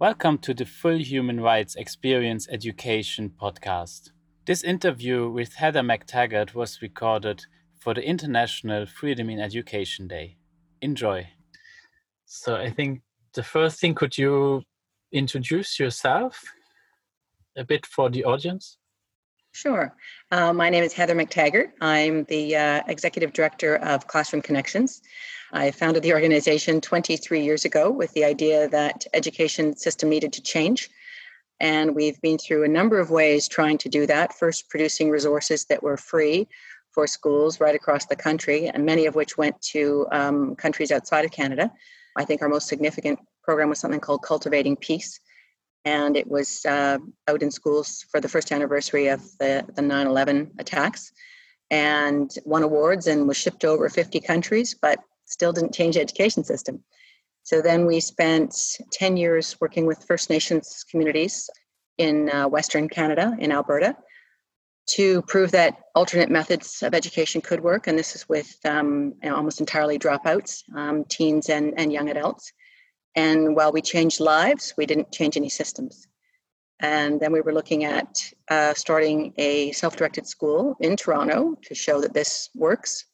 Welcome to the Full Human Rights Experience Education podcast. This interview with Heather McTaggart was recorded for the International Freedom in Education Day. Enjoy. So, I think the first thing, could you introduce yourself a bit for the audience? Sure. Uh, my name is Heather McTaggart. I'm the uh, Executive Director of Classroom Connections. I founded the organization 23 years ago with the idea that education system needed to change. And we've been through a number of ways trying to do that. First, producing resources that were free for schools right across the country, and many of which went to um, countries outside of Canada. I think our most significant program was something called Cultivating Peace. And it was uh, out in schools for the first anniversary of the, the 9 11 attacks and won awards and was shipped to over 50 countries. But still didn't change the education system. So then we spent 10 years working with First Nations communities in uh, Western Canada, in Alberta, to prove that alternate methods of education could work. And this is with um, almost entirely dropouts, um, teens and, and young adults. And while we changed lives, we didn't change any systems. And then we were looking at uh, starting a self directed school in Toronto to show that this works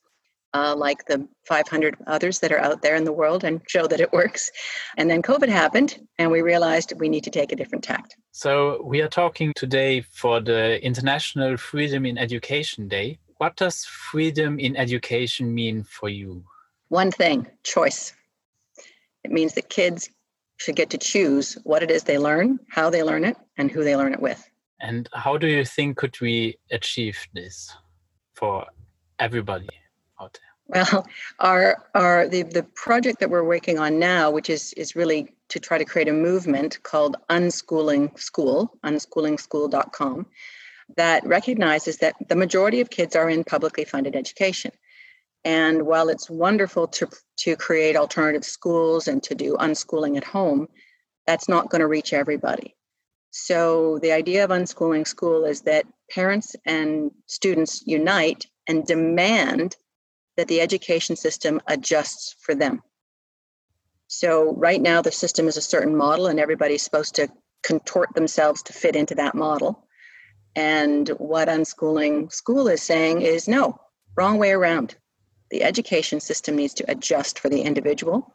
uh, like the 500 others that are out there in the world and show that it works. And then COVID happened, and we realized we need to take a different tact. So, we are talking today for the International Freedom in Education Day. What does freedom in education mean for you? One thing choice. It means that kids should get to choose what it is they learn, how they learn it, and who they learn it with. And how do you think could we achieve this for everybody? out there? Well, our our the, the project that we're working on now, which is is really to try to create a movement called Unschooling School, unschoolingschool.com, that recognizes that the majority of kids are in publicly funded education. And while it's wonderful to to create alternative schools and to do unschooling at home, that's not going to reach everybody. So the idea of unschooling school is that parents and students unite and demand that the education system adjusts for them. So, right now, the system is a certain model, and everybody's supposed to contort themselves to fit into that model. And what unschooling school is saying is no, wrong way around. The education system needs to adjust for the individual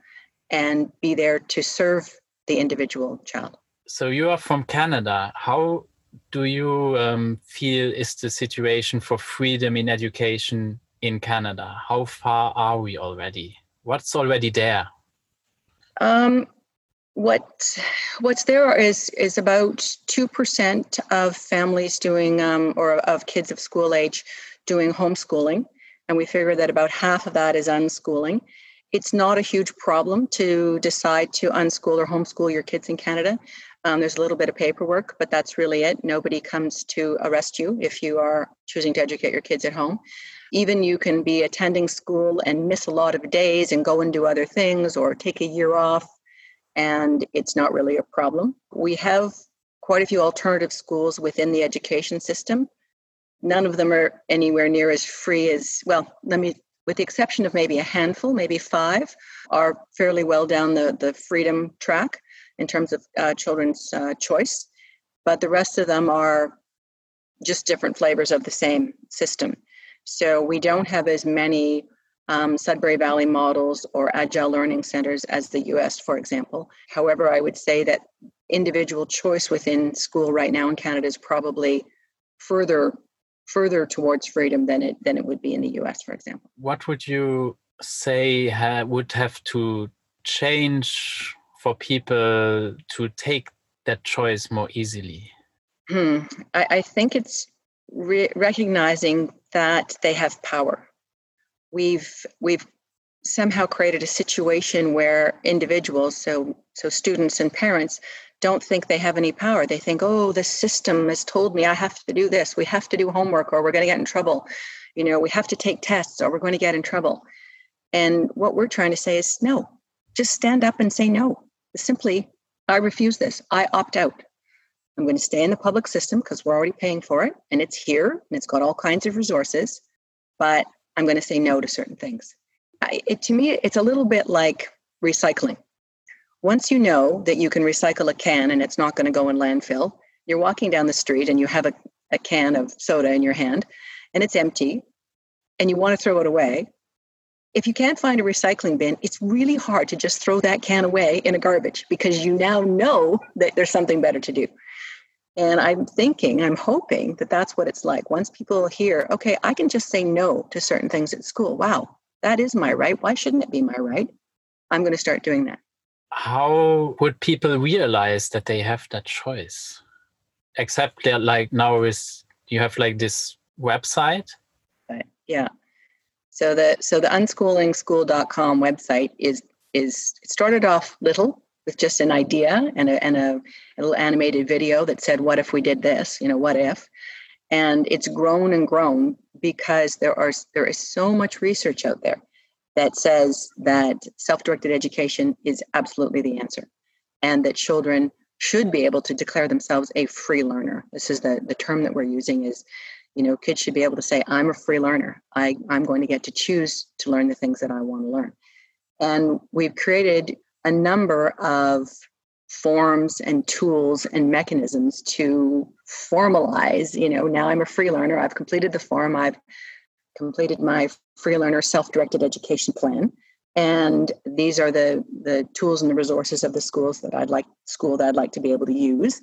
and be there to serve the individual child. So, you are from Canada. How do you um, feel is the situation for freedom in education in Canada? How far are we already? What's already there? Um, what what's there is is about two percent of families doing um, or of kids of school age doing homeschooling, and we figure that about half of that is unschooling. It's not a huge problem to decide to unschool or homeschool your kids in Canada. Um, there's a little bit of paperwork, but that's really it. Nobody comes to arrest you if you are choosing to educate your kids at home. Even you can be attending school and miss a lot of days and go and do other things or take a year off, and it's not really a problem. We have quite a few alternative schools within the education system. None of them are anywhere near as free as, well, let me, with the exception of maybe a handful, maybe five, are fairly well down the, the freedom track in terms of uh, children's uh, choice. But the rest of them are just different flavors of the same system. So we don't have as many um, Sudbury Valley models or agile learning centers as the US, for example. However, I would say that individual choice within school right now in Canada is probably further further towards freedom than it than it would be in the US, for example. What would you say ha- would have to change for people to take that choice more easily? Hmm. I, I think it's re- recognizing that they have power. We've we've somehow created a situation where individuals, so so students and parents, don't think they have any power. They think, oh, the system has told me I have to do this. We have to do homework, or we're going to get in trouble. You know, we have to take tests, or we're going to get in trouble. And what we're trying to say is, no, just stand up and say no. Simply, I refuse this. I opt out. I'm going to stay in the public system because we're already paying for it and it's here and it's got all kinds of resources, but I'm going to say no to certain things. It, to me, it's a little bit like recycling. once you know that you can recycle a can and it's not going to go in landfill, you're walking down the street and you have a, a can of soda in your hand and it's empty and you want to throw it away. If you can't find a recycling bin, it's really hard to just throw that can away in a garbage because you now know that there's something better to do. And I'm thinking, I'm hoping that that's what it's like. Once people hear, okay, I can just say no to certain things at school. Wow, that is my right. Why shouldn't it be my right? I'm going to start doing that. How would people realize that they have that choice? Except that, like now, is you have like this website. Right. Yeah. So the so the unschoolingschool.com website is is it started off little with just an idea and a, and a, a little animated video that said, What if we did this? You know, what if? And it's grown and grown because there are there is so much research out there that says that self-directed education is absolutely the answer and that children should be able to declare themselves a free learner. This is the, the term that we're using is you know kids should be able to say i'm a free learner. I, i'm going to get to choose to learn the things that i want to learn. And we've created a number of forms and tools and mechanisms to formalize you know now i'm a free learner. I've completed the form. I've completed my free learner self-directed education plan. And these are the the tools and the resources of the schools that i'd like school that i'd like to be able to use.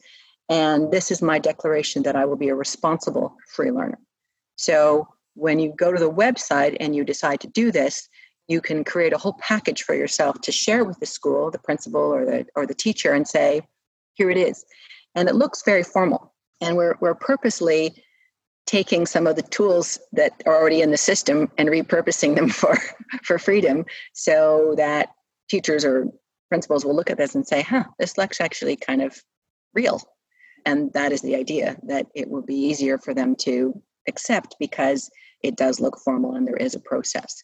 And this is my declaration that i will be a responsible free learner. So when you go to the website and you decide to do this you can create a whole package for yourself to share with the school, the principal or the or the teacher, and say, here it is. And it looks very formal. And we're we're purposely taking some of the tools that are already in the system and repurposing them for for freedom so that teachers or principals will look at this and say, huh, this looks actually kind of real. And that is the idea that it will be easier for them to accept because it does look formal and there is a process.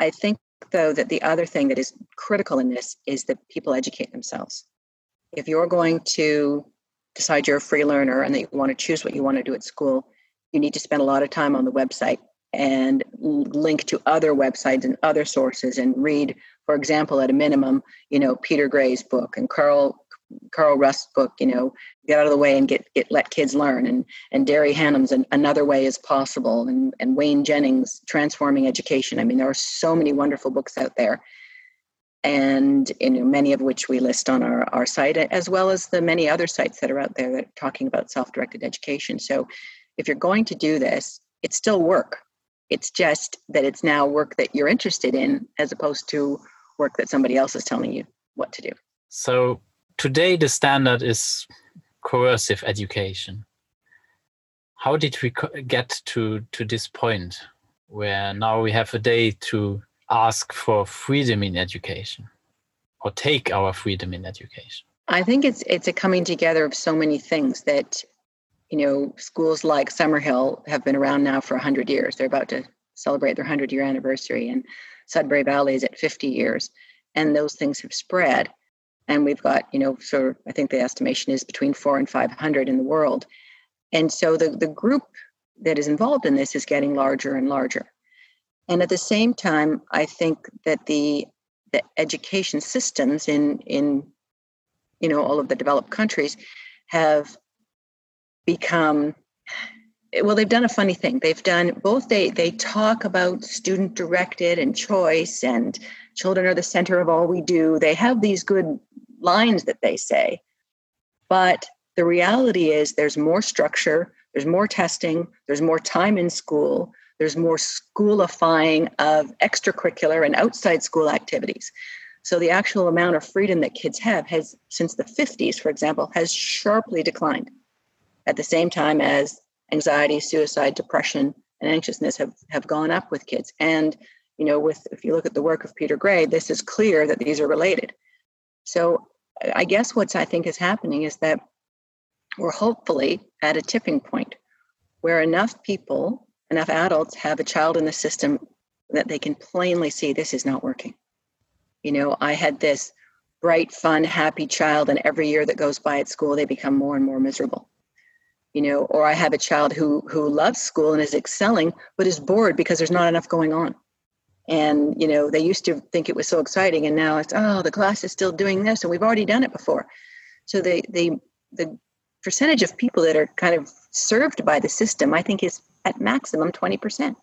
I think, though, that the other thing that is critical in this is that people educate themselves. If you're going to decide you're a free learner and that you want to choose what you want to do at school, you need to spend a lot of time on the website and link to other websites and other sources and read, for example, at a minimum, you know, Peter Gray's book and Carl Carl Rust's book, you know, get out of the way and get, get let kids learn, and and Derry Hannam's an, another way is possible, and and Wayne Jennings transforming education. I mean, there are so many wonderful books out there, and you know, many of which we list on our our site, as well as the many other sites that are out there that are talking about self-directed education. So, if you're going to do this, it's still work. It's just that it's now work that you're interested in, as opposed to work that somebody else is telling you what to do. So today the standard is coercive education. How did we get to, to this point where now we have a day to ask for freedom in education or take our freedom in education? I think it's it's a coming together of so many things that you know schools like Summerhill have been around now for 100 years. They're about to celebrate their 100 year anniversary and Sudbury Valley is at 50 years and those things have spread and we've got you know sort of i think the estimation is between four and 500 in the world. And so the, the group that is involved in this is getting larger and larger. And at the same time i think that the the education systems in in you know all of the developed countries have become well they've done a funny thing. They've done both they they talk about student directed and choice and children are the center of all we do. They have these good lines that they say. But the reality is there's more structure, there's more testing, there's more time in school, there's more schoolifying of extracurricular and outside school activities. So the actual amount of freedom that kids have has, since the 50s, for example, has sharply declined. At the same time as anxiety, suicide, depression, and anxiousness have, have gone up with kids. And, you know, with if you look at the work of Peter Gray, this is clear that these are related. So I guess what's I think is happening is that we're hopefully at a tipping point where enough people, enough adults have a child in the system that they can plainly see this is not working. You know, I had this bright, fun, happy child, and every year that goes by at school, they become more and more miserable. You know, or I have a child who who loves school and is excelling, but is bored because there's not enough going on. And, you know, they used to think it was so exciting and now it's, oh, the class is still doing this and we've already done it before. So they, they, the percentage of people that are kind of served by the system, I think is at maximum 20%.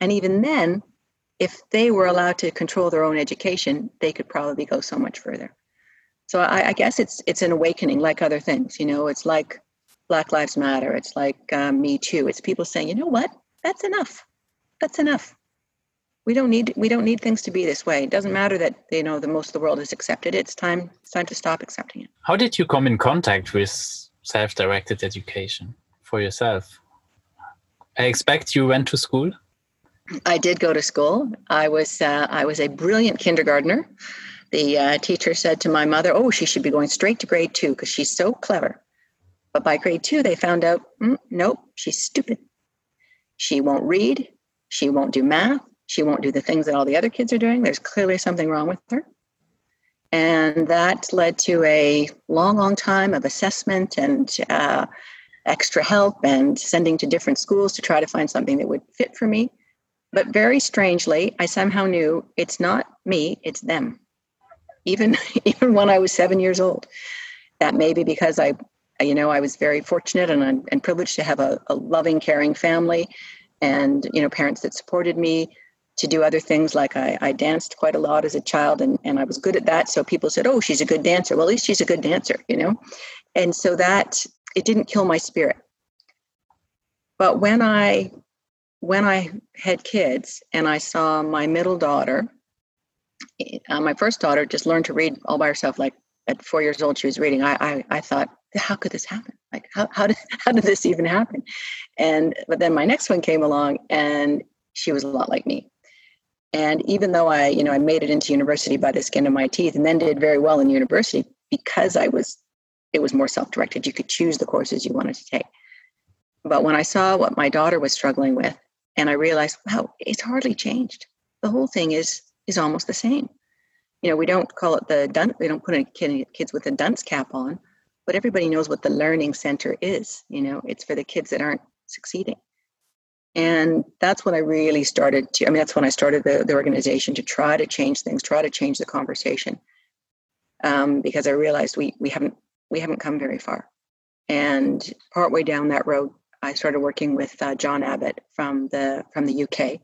And even then, if they were allowed to control their own education, they could probably go so much further. So I, I guess it's it's an awakening, like other things. You know, it's like Black Lives Matter. It's like um, Me Too. It's people saying, you know what, that's enough. That's enough. We don't need we don't need things to be this way. It doesn't matter that you know the most of the world has accepted it. It's time it's time to stop accepting it. How did you come in contact with self-directed education for yourself? I expect you went to school. I did go to school. I was uh, I was a brilliant kindergartner. The uh, teacher said to my mother, "Oh, she should be going straight to grade two because she's so clever." But by grade two, they found out, mm, nope, she's stupid. She won't read. She won't do math. She won't do the things that all the other kids are doing. There's clearly something wrong with her. And that led to a long, long time of assessment and uh, extra help and sending to different schools to try to find something that would fit for me. But very strangely, I somehow knew it's not me, it's them. Even even when I was seven years old, that may be because I, you know, I was very fortunate and and privileged to have a, a loving, caring family, and you know, parents that supported me to do other things like I, I danced quite a lot as a child and, and I was good at that. So people said, Oh, she's a good dancer. Well, at least she's a good dancer, you know? And so that it didn't kill my spirit. But when I when I had kids and I saw my middle daughter, uh, my first daughter just learned to read all by herself. Like at four years old, she was reading. I, I, I thought, how could this happen? Like, how, how did, how did this even happen? And, but then my next one came along and she was a lot like me. And even though I, you know, I made it into university by the skin of my teeth and then did very well in university because I was, it was more self-directed. You could choose the courses you wanted to take. But when I saw what my daughter was struggling with, and I realized, wow, it's hardly changed. The whole thing is is almost the same. You know, we don't call it the dunce. We don't put any kids with a dunce cap on, but everybody knows what the learning center is. You know, it's for the kids that aren't succeeding. And that's when I really started to, I mean, that's when I started the, the organization to try to change things, try to change the conversation. Um, because I realized we we haven't we haven't come very far. And partway down that road, I started working with uh, John Abbott from the from the UK,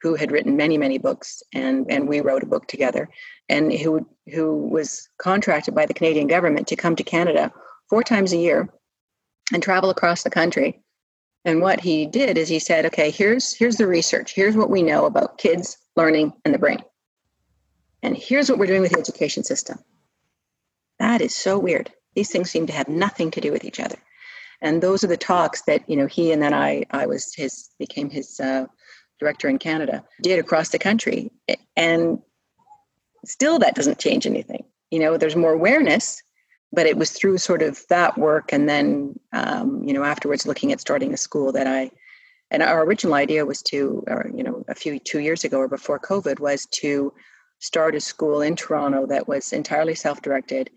who had written many many books, and and we wrote a book together, and who who was contracted by the Canadian government to come to Canada four times a year, and travel across the country. And what he did is he said, okay, here's here's the research. Here's what we know about kids learning and the brain. And here's what we're doing with the education system. That is so weird. These things seem to have nothing to do with each other and those are the talks that you know he and then I I was his became his uh, director in Canada did across the country, and still that doesn't change anything. You know, there's more awareness, but it was through sort of that work, and then um, you know afterwards looking at starting a school that I. And our original idea was to, or, you know, a few two years ago or before COVID, was to start a school in Toronto that was entirely self-directed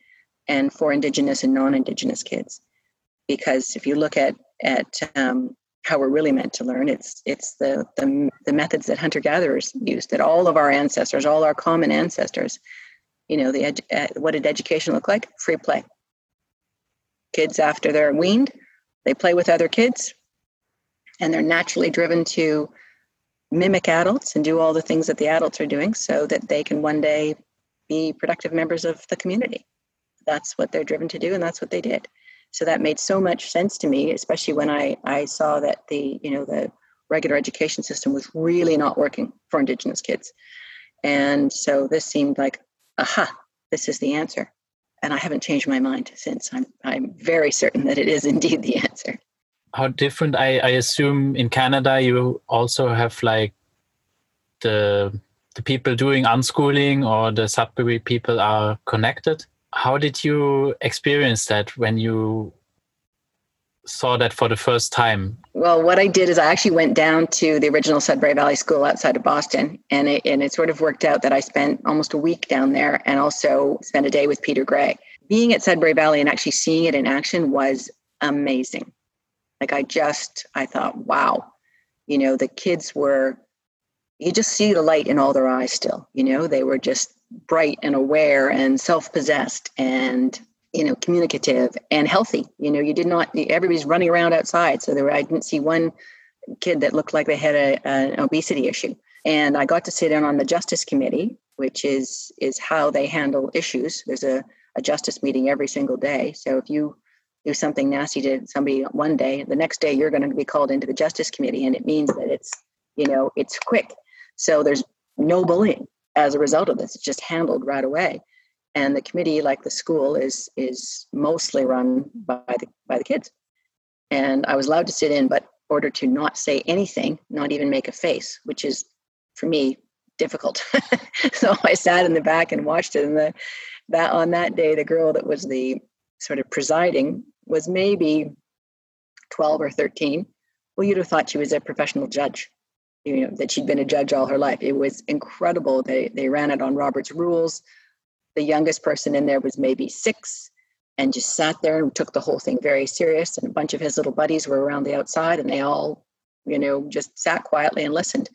and for Indigenous and non-Indigenous kids because if you look at at um, how we're really meant to learn, it's it's the the, the methods that hunter gatherers used, that all of our ancestors, all our common ancestors, you know, the uh, what did education look like? Free play. Kids after they're weaned, they play with other kids, and they're naturally driven to mimic adults and do all the things that the adults are doing, so that they can one day be productive members of the community. That's what they're driven to do, and that's what they did so that made so much sense to me especially when i i saw that the you know the regular education system was really not working for indigenous kids and so this seemed like aha this is the answer. And i haven't changed my mind since. I'm i'm very certain that it is indeed the answer. How different i i assume in canada you also have like the the people doing unschooling or the sudbury people are connected. How did you experience that when you saw that for the first time? Well, what I did is I actually went down to the original Sudbury Valley School outside of Boston, and it, and it sort of worked out that I spent almost a week down there and also spent a day with Peter Gray. Being at Sudbury Valley and actually seeing it in action was amazing. Like I just, I thought, wow, you know, the kids were you just see the light in all their eyes still. You know, they were just bright and aware and self-possessed and you know communicative and healthy. You know you did not everybody's running around outside. So there were, i didn't see one kid that looked like they had a, an obesity issue. And i got to sit in on the justice committee which is is how they handle issues. There's a, a justice meeting every single day. So if you do something nasty to somebody one day the next day you're going to be called into the justice committee and it means that it's you know it's quick. So there's no bullying as a result of this. It's just handled right away. And the committee, like the school, is is mostly run by the by the kids. And I was allowed to sit in, but ordered to not say anything, not even make a face, which is for me difficult. so I sat in the back and watched it. And the, that on that day, the girl that was the sort of presiding was maybe 12 or 13. Well, you'd have thought she was a professional judge you know that she'd been a judge all her life. It was incredible. They they ran it on Robert's rules. The youngest person in there was maybe six, and just sat there and took the whole thing very serious. And a bunch of his little buddies were around the outside, and they all, you know, just sat quietly and listened.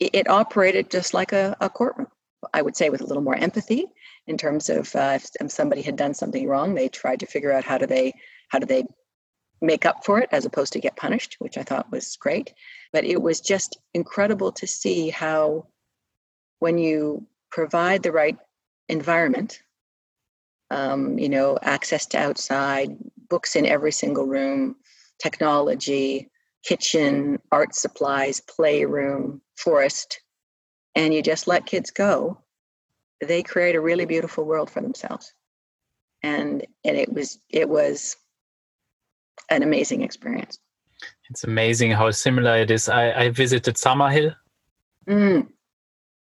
It, it operated just like a, a courtroom. I would say with a little more empathy in terms of uh, if somebody had done something wrong, they tried to figure out how do they how do they make up for it as opposed to get punished, which I thought was great. But it was just incredible to see how, when you provide the right environment, um, you know, access to outside, books in every single room, technology, kitchen, art supplies, playroom, forest, and you just let kids go, they create a really beautiful world for themselves. And and it was it was an amazing experience. It's amazing how similar it is. I, I visited Summerhill, mm.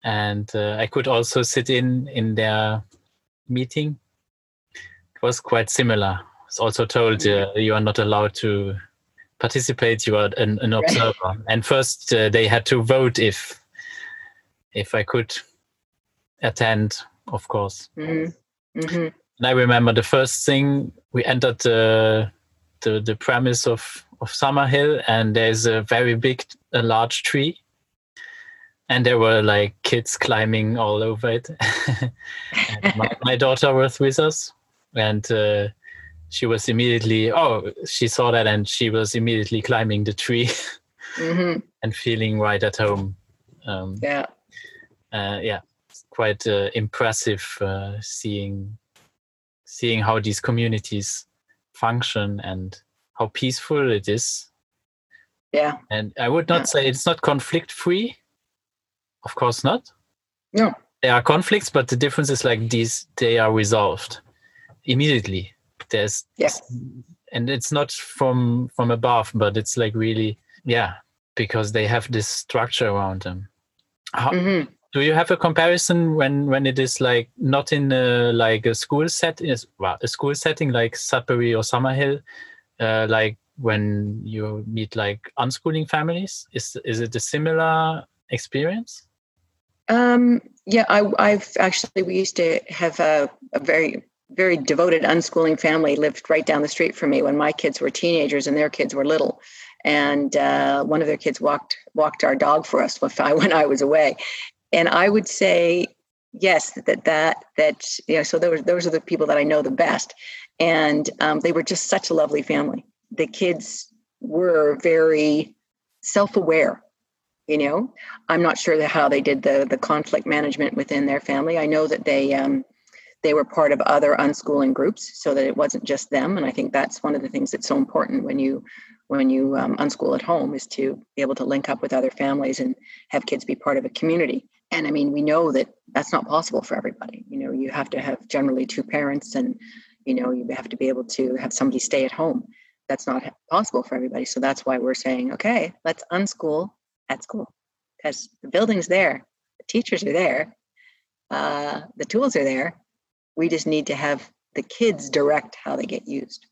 And uh, I could also sit in in their meeting. It was quite similar. It's also told uh, you are not allowed to participate. You are an, an observer. Right. And first, uh, they had to vote if if I could attend, of course. Mm-hmm. Mm-hmm. And I remember the first thing we entered the the, the premise of, of Summerhill, and there's a very big, a large tree. And there were like kids climbing all over it. my, my, daughter was with us, and uh, she was immediately, oh, she saw that and she was immediately climbing the tree mm-hmm. and feeling right at home. Um, yeah. Uh, yeah, quite uh, impressive uh, seeing seeing how these communities function and how peaceful it is. Yeah. And I would not yeah. say it's not conflict free. Of course not. No. There are conflicts, but the difference is like these they are resolved immediately. There's yes. And it's not from from above, but it's like really yeah, because they have this structure around them. How, mm-hmm do you have a comparison when when it is like not in a, like a school set is well a school setting like Sudbury or Summerhill, uh, like when you meet like unschooling families? Is is it a similar experience? Um, yeah, I, I've actually we used to have a, a very very devoted unschooling family lived right down the street from me when my kids were teenagers and their kids were little and uh, one of their kids walked walked our dog for us when I was away and I would say yes that that that you know so those those are the people that I know the best, and um, they were just such a lovely family. The kids were very self-aware. You know, I'm not sure how they did the the conflict management within their family. I know that they um, they were part of other unschooling groups, so that it wasn't just them. And I think that's one of the things that's so important when you when you um, unschool at home is to be able to link up with other families and have kids be part of a community and i mean we know that that's not possible for everybody you know you have to have generally two parents and you know you have to be able to have somebody stay at home that's not possible for everybody so that's why we're saying okay let's unschool at school because the building's there the teachers are there uh, the tools are there we just need to have the kids direct how they get used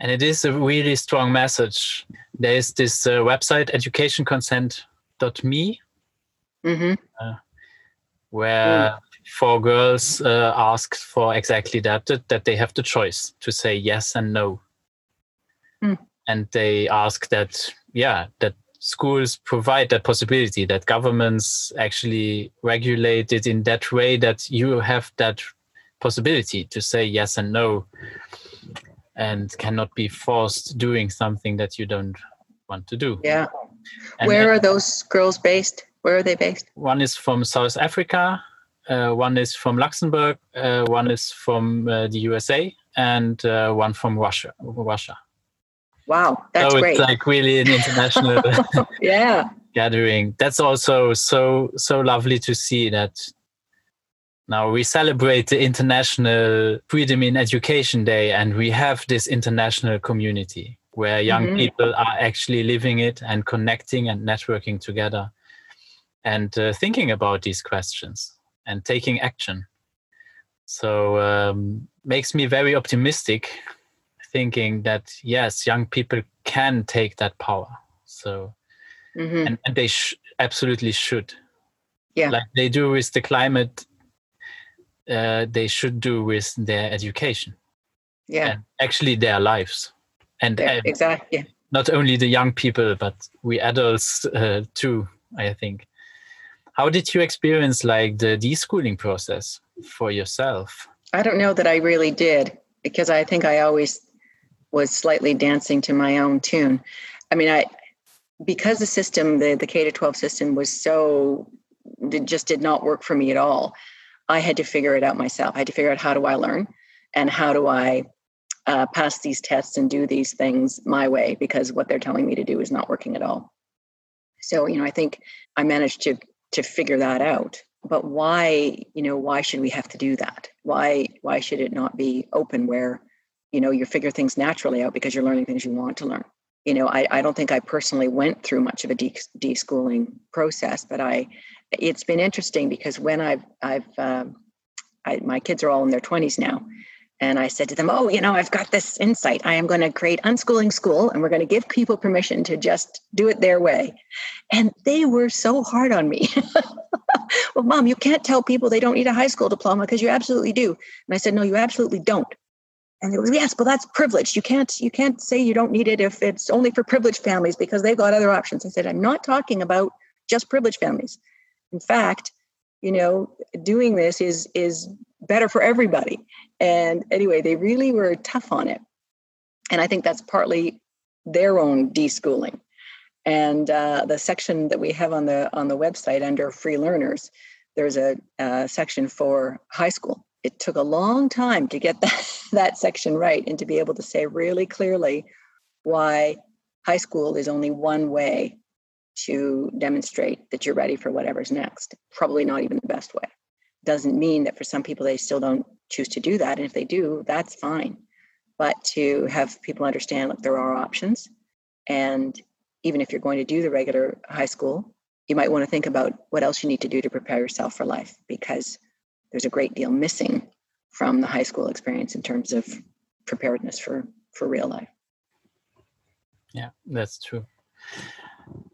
and it is a really strong message there is this uh, website educationconsent.me mm-hmm. uh, where mm. four girls uh, asked for exactly that, that, that they have the choice to say yes and no. Mm. And they ask that, yeah, that schools provide that possibility that governments actually regulate it in that way that you have that possibility to say yes and no and cannot be forced doing something that you don't want to do. Yeah. And Where are those girls based? Where are they based? One is from South Africa, uh, one is from Luxembourg, uh, one is from uh, the USA, and uh, one from Russia. Russia. Wow, that's so great. it's like really an international yeah gathering. That's also so so lovely to see that now we celebrate the International Freedom in Education Day, and we have this international community where young mm-hmm. people are actually living it and connecting and networking together and uh, thinking about these questions and taking action. So um, makes me very optimistic, thinking that yes, young people can take that power. So mm-hmm. and, and, they sh- absolutely should. Yeah, like they do with the climate uh, they should do with their education. Yeah. And actually their lives. And, yeah, exactly. Not only the young people, but we adults uh, too, I think. How did you experience like the deschooling process for yourself? I don't know that I really did because I think I always was slightly dancing to my own tune. I mean, I because the system, the the K to 12 system was so just did not work for me at all. I had to figure it out myself. I had to figure out how do I learn and how do I uh, pass these tests and do these things my way because what they're telling me to do is not working at all. So, you know, I think I managed to to figure that out. But why, you know, why should we have to do that? Why why should it not be open where, you know, you figure things naturally out because you're learning things you want to learn? You know, I, I don't think I personally went through much of a de- deschooling process, but I it's been interesting because when I've I've um, I, my kids are all in their 20s now, and I said to them, "Oh, you know, I've got this insight. I am going to create unschooling school, and we're going to give people permission to just do it their way." And they were so hard on me. well, mom, you can't tell people they don't need a high school diploma because you absolutely do. And I said, "No, you absolutely don't." And it was yes, but that's privileged. You can't you can't say you don't need it if it's only for privileged families because they've got other options. I said, "I'm not talking about just privileged families. In fact you know doing this is is better for everybody. And anyway they really were tough on it. And i think that's partly their own deschooling. And uh, the section that we have on the on the website under free learners there's a, a section for high school it took a long time to get that, that section right and to be able to say really clearly why high school is only one way to demonstrate that you're ready for whatever's next. Probably not even the best way. Doesn't mean that for some people they still don't choose to do that. And if they do, that's fine. But to have people understand look, there are options. And even if you're going to do the regular high school, you might want to think about what else you need to do to prepare yourself for life because there's a great deal missing from the high school experience in terms of preparedness for for real life. Yeah, that's true.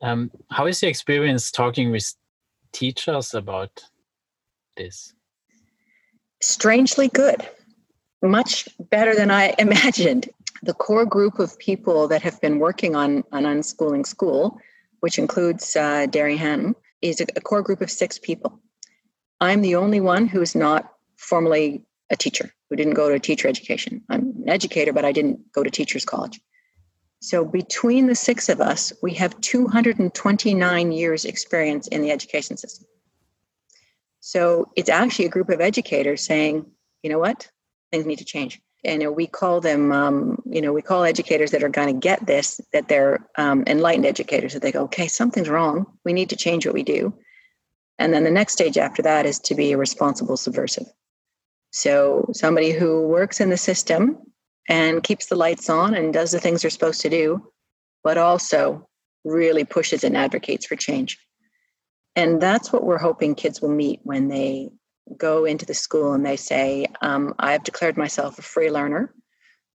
Um, how is your experience talking with teachers about this? Strangely good, much better than I imagined. The core group of people that have been working on, on unschooling school, which includes uh, Derry Hannam, is a, a core group of six people. I'm the only one who is not formally a teacher, who didn't go to teacher education. I'm an educator, but I didn't go to teachers college. So between the six of us, we have 229 years experience in the education system. So it's actually a group of educators saying, you know what, things need to change. And we call them, um, you know, we call educators that are going to get this, that they're um, enlightened educators, that they go, okay, something's wrong. We need to change what we do. And then the next stage after that is to be a responsible subversive. So somebody who works in the system and keeps the lights on and does the things they're supposed to do, but also really pushes and advocates for change. And that's what we're hoping kids will meet when they go into the school and they say, um, I've declared myself a free learner,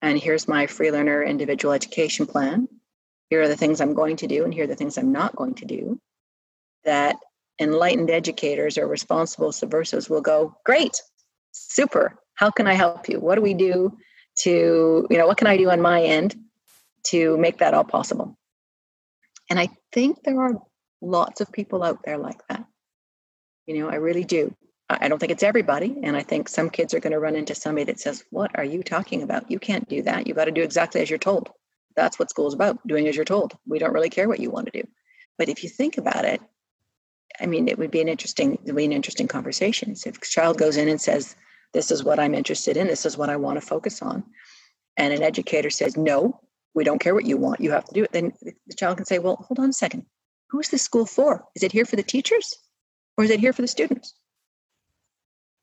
and here's my free learner individual education plan. Here are the things I'm going to do, and here are the things I'm not going to do. That enlightened educators or responsible subversives will go, Great, super. How can I help you? What do we do to, you know, what can I do on my end to make that all possible? And I think there are lots of people out there like that. You know, I really do. I don't think it's everybody. And I think some kids are going to run into somebody that says, What are you talking about? You can't do that. You got to do exactly as you're told. That's what school's about, doing as you're told. We don't really care what you want to do. But if you think about it, I mean, it would be an interesting, be an interesting conversation. So if a child goes in and says, This is what I'm interested in, this is what I want to focus on, and an educator says, No, we don't care what you want, you have to do it, then the child can say, Well, hold on a second. Who's this school for? Is it here for the teachers or is it here for the students?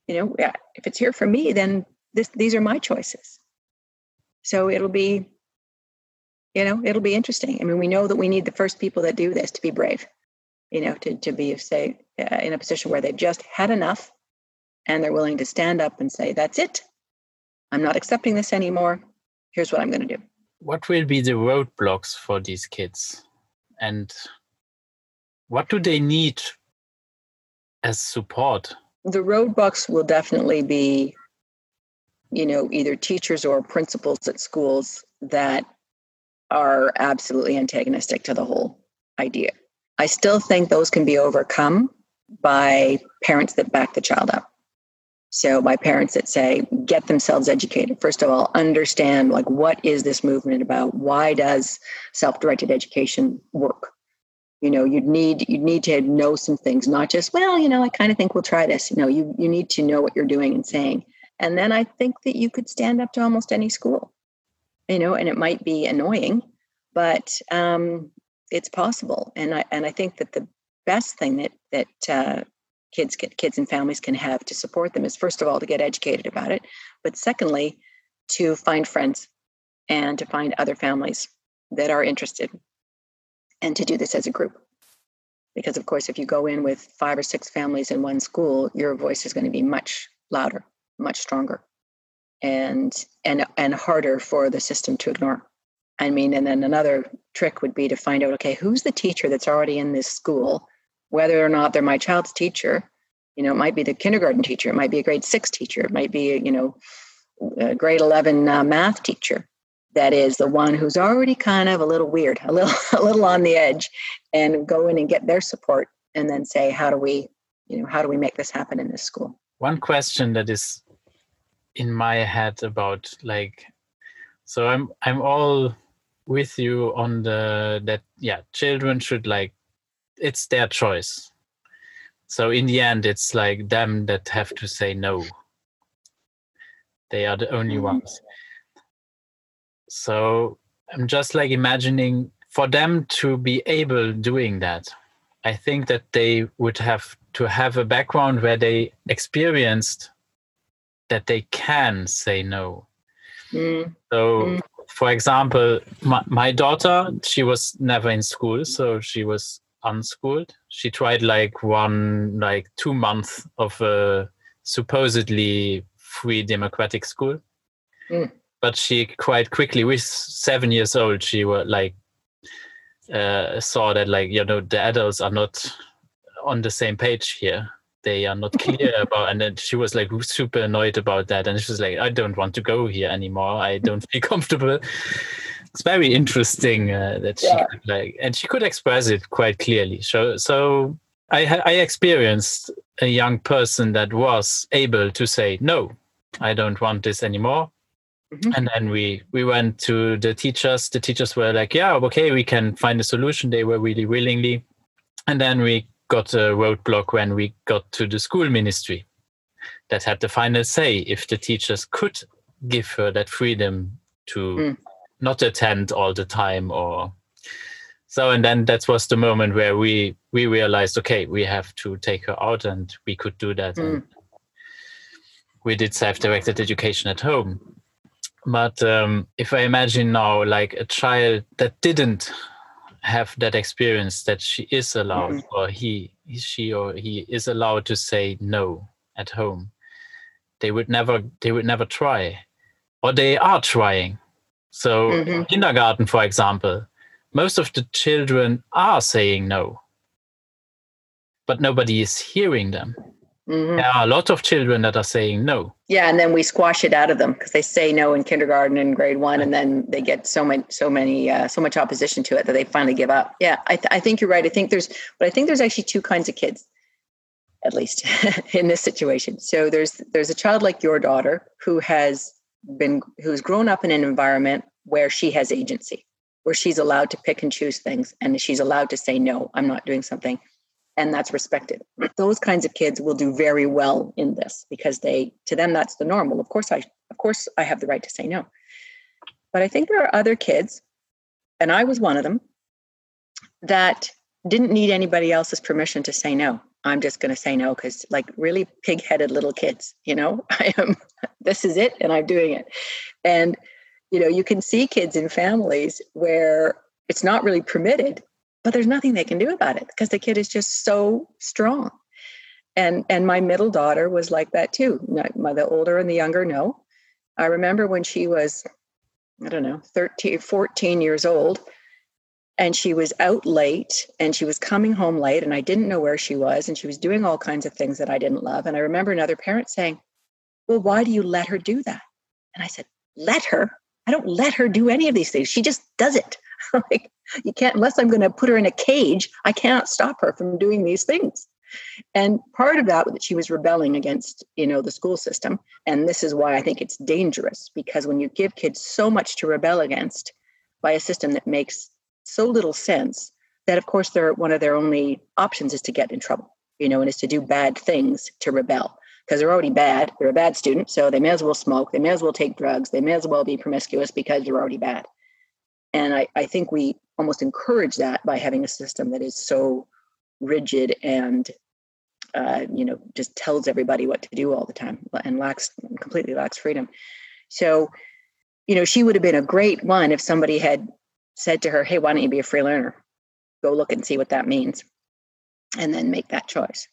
you know if it's here for me then this these are my choices so it'll be you know it'll be interesting i mean we know that we need the first people that do this to be brave you know to, to be say uh, in a position where they've just had enough and they're willing to stand up and say that's it. I'm not accepting this anymore. Here's what i'm going to do. What will be the roadblocks for these kids? And what do they need as support? The roadblocks will definitely be you know either teachers or principals at schools that are absolutely antagonistic to the whole idea i still think those can be overcome by parents that back the child up. So by parents that say get themselves educated. First of all understand like what is this movement about? Why does self-directed education work? You know you'd need you'd need to know some things not just well you know i kind of think we'll try this. You know you you need to know what you're doing and saying. And then i think that you could stand up to almost any school you know and it might be annoying but um, it's possible and i and i think that the best thing that that uh, kids get kids and families can have to support them is first of all to get educated about it but secondly to find friends and to find other families that are interested and to do this as a group. Because, of course, if you go in with five or six families in one school, your voice is going to be much louder, much stronger, and and and harder for the system to ignore. I mean, and then another trick would be to find out, okay, who's the teacher that's already in this school, whether or not they're my child's teacher. You know, it might be the kindergarten teacher, it might be a grade six teacher, it might be, you know, a grade 11 uh, math teacher that is the one who's already kind of a little weird, a little a little on the edge, and go in and get their support, and then say, how do we, you know, how do we make this happen in this school? One question that is in my head about like, so I'm I'm all with you on the that yeah, children should like, it's their choice. So in the end, it's like them that have to say no. They are the only mm-hmm. ones so i'm just like imagining for them to be able doing that i think that they would have to have a background where they experienced that they can say no mm. so mm. For example my, my daughter she was never in school so she was unschooled. She tried like one like two months of a supposedly free democratic school. Mm. But she quite quickly with seven years old she was like uh, saw that like you know the adults are not on the same page here they are not clear about and then she was like super annoyed about that and she was like i don't want to go here anymore i don't feel comfortable it's very interesting uh, that she yeah. could, like and she could express it quite clearly so so i i experienced a young person that was able to say no i don't want this anymore Mm-hmm. And then we we went to the teachers. The teachers were like, "Yeah, okay, we can find a solution." They were really willingly. And then we got a roadblock when we got to the school ministry that had the final say if the teachers could give her that freedom to mm. not attend all the time or so and then that was the moment where we we realized okay we have to take her out and we could do that mm. we did self-directed education at home but um, if I imagine now, like a child that didn't have that experience, that she is allowed, mm-hmm. or he, she, or he is allowed to say no at home, they would never, they would never try, or they are trying. So, mm-hmm. kindergarten, for example, most of the children are saying no, but nobody is hearing them. Mm-hmm. There are a lot of children that are saying no. Yeah, and then we squash it out of them because they say no in kindergarten and grade one, and then they get so many, so many, uh, so much opposition to it that they finally give up. Yeah, I, th- I think you're right. I think there's, but I think there's actually two kinds of kids, at least in this situation. So there's there's a child like your daughter who has been who's grown up in an environment where she has agency, where she's allowed to pick and choose things, and she's allowed to say no, I'm not doing something and that's respected. Those kinds of kids will do very well in this because they to them that's the normal. Of course I of course I have the right to say no. But I think there are other kids and I was one of them that didn't need anybody else's permission to say no. I'm just going to say no cuz like really pig-headed little kids, you know. I am this is it and I'm doing it. And you know, you can see kids in families where it's not really permitted but there's nothing they can do about it because the kid is just so strong. And and my middle daughter was like that too. My the older and the younger no. I remember when she was i don't know 13 14 years old and she was out late and she was coming home late and i didn't know where she was and she was doing all kinds of things that i didn't love. And i remember another parent saying well why do you let her do that? And i said let her i don't let her do any of these things. She just does it. Like you can't unless i'm going to put her in a cage i can't stop her from doing these things. And part of that was that she was rebelling against you know the school system and this is why i think it's dangerous because when you give kids so much to rebel against by a system that makes so little sense that of course they're one of their only options is to get in trouble you know and is to do bad things to rebel because they're already bad. They're a bad student so they may as well smoke. They may as well take drugs. They may as well be promiscuous because they're already bad. And I, I think we almost encourage that by having a system that is so rigid and uh, you know just tells everybody what to do all the time and lacks completely lacks freedom. So you know she would have been a great one if somebody had said to her hey why don't you be a free learner go look and see what that means. And then make that choice.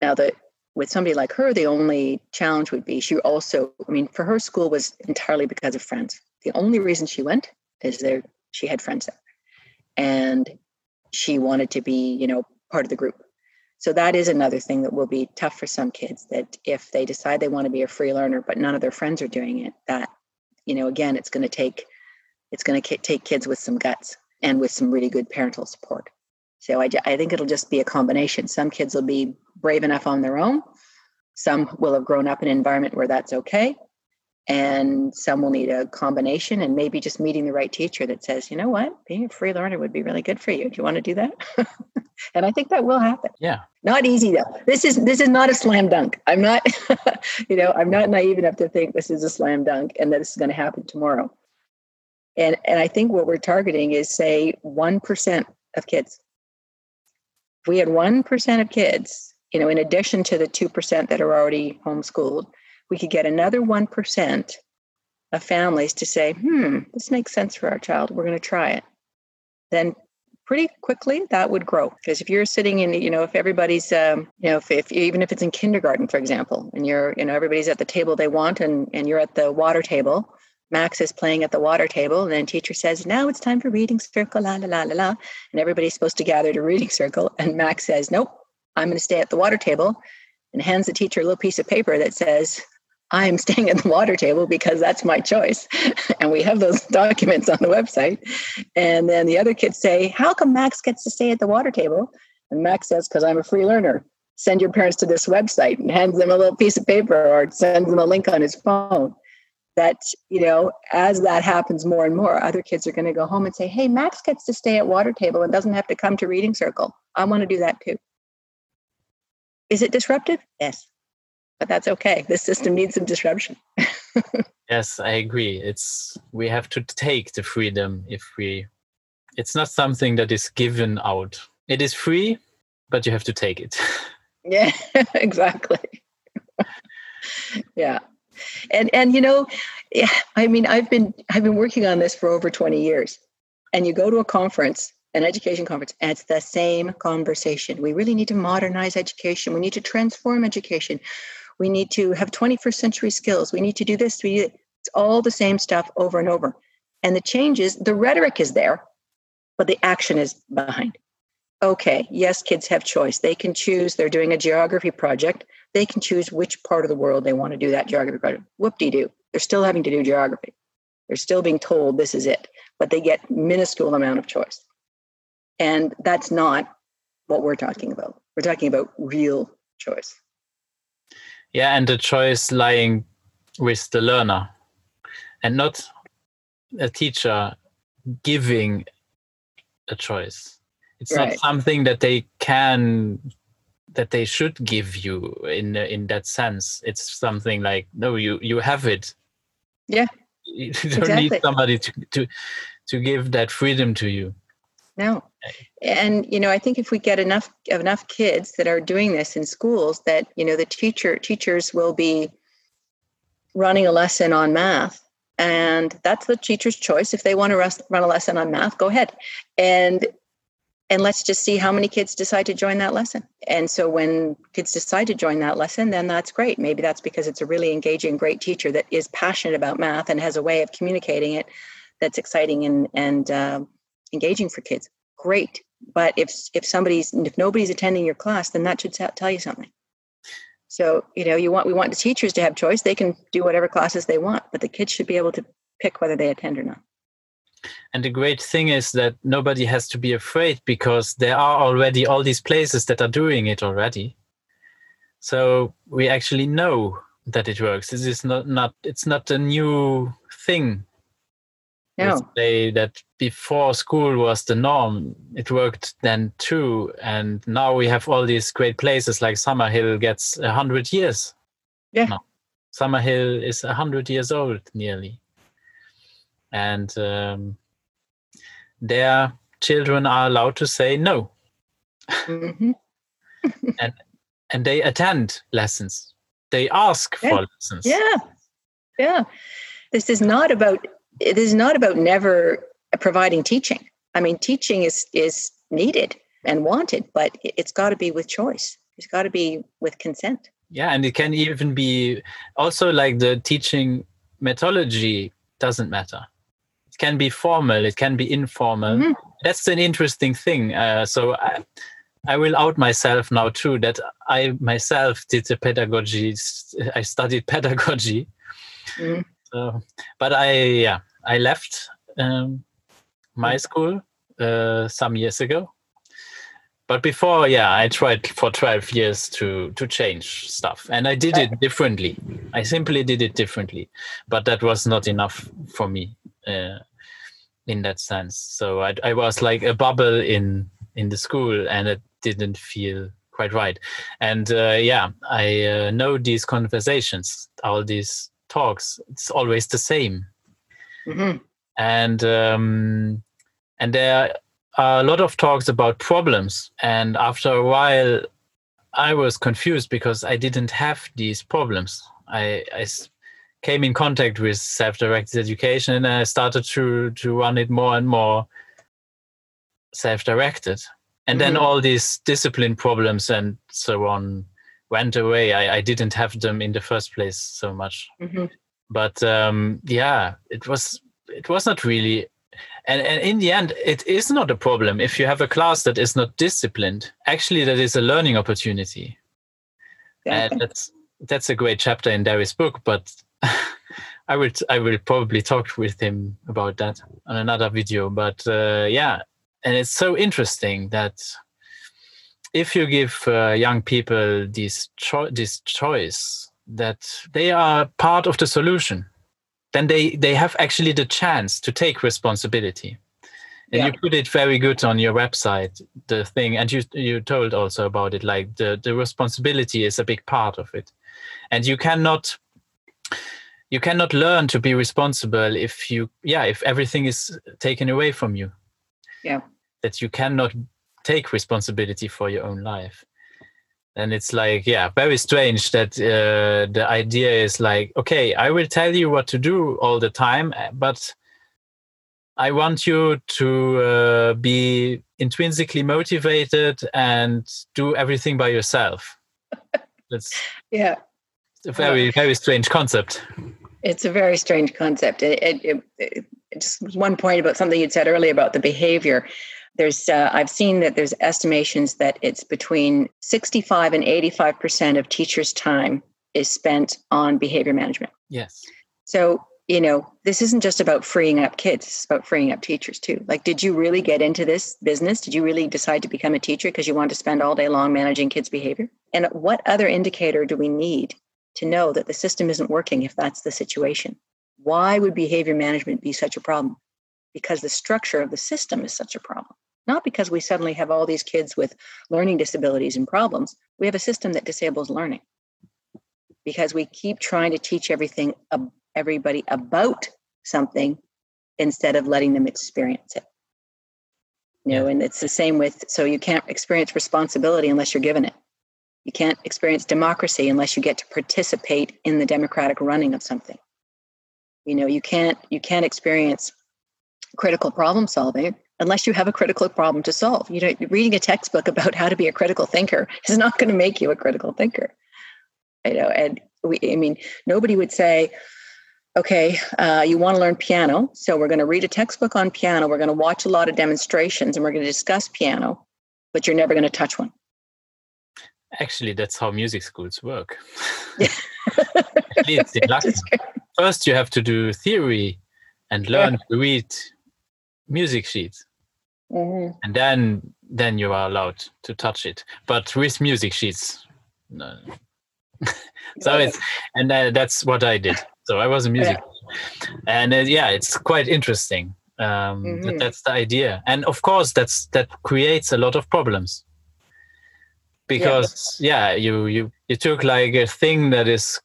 Now that with somebody like her the only challenge would be she also i mean for her school was entirely because of friends. The only reason she went is there she had friends there. And she wanted to be you know part of the group. So that is another thing that will be tough for some kids that if they decide they want to be a free learner but none of their friends are doing it that you know again it's going to take it's going to take kids with some guts and with some really good parental support so I, I think it'll just be a combination. Some kids will be brave enough on their own. Some will have grown up in an environment where that's okay. And some will need a combination and maybe just meeting the right teacher that says you know what? Being a free learner would be really good for you. Do you want to do that? And i think that will happen. Yeah. Not easy though. This is this is not a slam dunk. I'm not you know i'm not naive enough to think this is a slam dunk and that this is going to happen tomorrow. And and i think what we're targeting is say 1% of kids we had 1% of kids you know in addition to the 2% that are already homeschooled we could get another 1% of families to say, hmm, this makes sense for our child. We're going to try it. Then pretty quickly that would grow because if you're sitting in you know if everybody's um, you know if, if even if it's in kindergarten for example and you're you know everybody's at the table they want and and you're at the water table max is playing at the water table and then teacher says now it's time for reading circle la la la la la and everybody's supposed to gather to reading circle and max says nope i'm going to stay at the water table and hands the teacher a little piece of paper that says I'm staying at the water table because that's my choice. and we have those documents on the website. And then the other kids say, How come Max gets to stay at the water table? And Max says, Because I'm a free learner. Send your parents to this website and hands them a little piece of paper or sends them a link on his phone. That, you know, as that happens more and more, other kids are going to go home and say, Hey, Max gets to stay at water table and doesn't have to come to reading circle. I want to do that too. Is it disruptive? Yes but that's okay. This system needs some disruption. yes, I agree. It's we have to take the freedom if we it's not something that is given out. It is free, but you have to take it. yeah, exactly. yeah. And and you know, I mean I've been I've been working on this for over 20 years. And you go to a conference an education conference, and it's the same conversation. We really need to modernize education. We need to transform education. We need to have 21st century skills. We need to do this. We, it's all the same stuff over and over. And the changes, the rhetoric is there, but the action is behind. Okay, yes, kids have choice. They can choose, they're doing a geography project, they can choose which part of the world they want to do that geography project. Whoop de doo. They're still having to do geography. They're still being told this is it, but they get minuscule amount of choice. And that's not what we're talking about. We're talking about real choice. Yeah, and the choice lying with the learner and not a teacher giving a choice. It's right. not something that they can that they should give you in in that sense. It's something like no, you you have it. Yeah. You don't exactly. need somebody to to to give that freedom to you. No. And you know, I think if we get enough enough kids that are doing this in schools that, you know, the teacher teachers will be running a lesson on math and that's the teacher's choice if they want to run a lesson on math go ahead and and let's just see how many kids decide to join that lesson. And so when kids decide to join that lesson then that's great. Maybe that's because it's a really engaging great teacher that is passionate about math and has a way of communicating it that's exciting and and uh, engaging for kids. Great. But if if somebody's if nobody's attending your class then that should tell you something. So, you know, you want we want the teachers to have choice. They can do whatever classes they want, but the kids should be able to pick whether they attend or not. And the great thing is that nobody has to be afraid because there are already all these places that are doing it already. So we actually know that it works. This is not, not it's not a new thing no. say that before school was the norm, it worked then too. And now we have all these great places like Summerhill gets a hundred years. Yeah. No. Summerhill is a hundred years old nearly. And um, their children are allowed to say no. Mm-hmm. and and they attend lessons. They ask yeah. for lessons. Yeah. Yeah. This is not about it is not about never providing teaching. I mean, teaching is is needed and wanted, but it's got to be with choice. It's got to be with consent. Yeah, and it can even be also like the teaching methodology doesn't matter. It can be formal. It can be informal. Mm-hmm. That's an interesting thing. Uh, so I, I will out myself now too. That I myself did the pedagogy. I studied pedagogy. Mm-hmm. So, but I yeah I left um, my mm. school uh, some years ago. But before, yeah, I tried for 12 years to to change stuff, and I did it differently. I simply did it differently, but that was not enough for me uh, in that sense. So I, I was like a bubble in in the school, and it didn't feel quite right. And uh, yeah, I uh, know these conversations, all these talks. It's always the same Mm-hmm. And um, and there are a lot of talks about problems. And after a while, I was confused because I didn't have these problems. I, I came in contact with self-directed education and I started to to run it more and more self-directed. And mm-hmm. then all these discipline problems and so on went away. I, I didn't have them in the first place so much. Mm-hmm but um, yeah, it was it was not really. And, and in the end, it is not a problem if you have a class that is not disciplined. Actually, that is a learning opportunity. Yeah. And that's that's a great chapter in Derry's book, but I will I will probably talk with him about that on another video. But uh, yeah, and it's so interesting that if you give uh, young people this cho- this choice that they are part of the solution then they they have actually the chance to take responsibility and yeah. you put it very good on your website the thing and you you told also about it like the the responsibility is a big part of it and you cannot you cannot learn to be responsible if you yeah if everything is taken away from you. Yeah. That you cannot take responsibility for your own life. And it's like yeah very strange that uh, the idea is like okay i will tell you what to do all the time uh, but i want you to uh, be intrinsically motivated and do everything by yourself. That's yeah a very very strange concept it's a very strange concept it, it, it, it, just one point about something you'd said earlier about the behavior there's uh, I've seen that there's estimations that it's between 65 and 85 percent of teachers' time is spent on behavior management. Yes. So you know, this isn't just about freeing up kids, it's about freeing up teachers too. Like, did you really get into this business? Did you really decide to become a teacher because you want to spend all day long managing kids' behavior? And what other indicator do we need to know that the system isn't working if that's the situation? Why would behavior management be such a problem? Because the structure of the system is such a problem. Not because we suddenly have all these kids with learning disabilities and problems. We have a system that disables learning because we keep trying to teach everything everybody about something instead of letting them experience it. You know, and it's the same with so you can't experience responsibility unless you're given it. You can't experience democracy unless you get to participate in the democratic running of something. You know, you can't you can't experience critical problem solving unless you have a critical problem to solve. You know, reading a textbook about how to be a critical thinker is not going to make you a critical thinker. You know, and we I mean, nobody would say, okay, uh, you want to learn piano. So we're going to read a textbook on piano. We're going to watch a lot of demonstrations and we're going to discuss piano, but you're never going to touch one. Actually, that's how music schools work. At least in First, you have to do theory and learn yeah. to read music sheets. Mm-hmm. And then then you are allowed to touch it. But with music sheets, no. so it's and uh, that's what I did. So I was a music, yeah. and uh, yeah, it's quite interesting. Um, mm-hmm. that, that's the idea, and of course, that's that creates a lot of problems because yeah. yeah, you you you took like a thing that is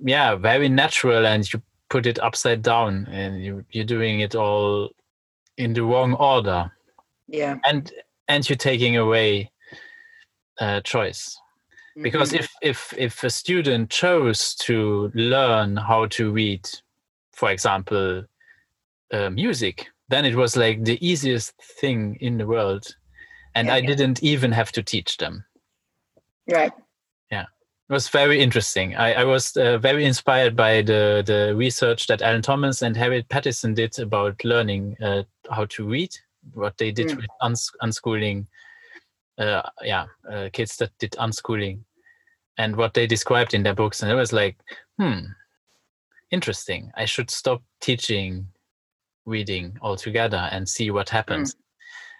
yeah very natural and you put it upside down and you you're doing it all in the wrong order. Yeah, and and you're taking away uh, choice because mm-hmm. if if if a student chose to learn how to read for example uh, music then it was like the easiest thing in the world and yeah, i yeah. didn't even have to teach them right yeah it was very interesting i, I was uh, very inspired by the the research that alan thomas and harriet pattison did about learning uh, how to read what they did mm. with uns- unschooling uh, yeah, uh, kids that did unschooling and what they described in their books. And it was like, hmm, interesting. I should stop teaching reading altogether and see what happens. Mm.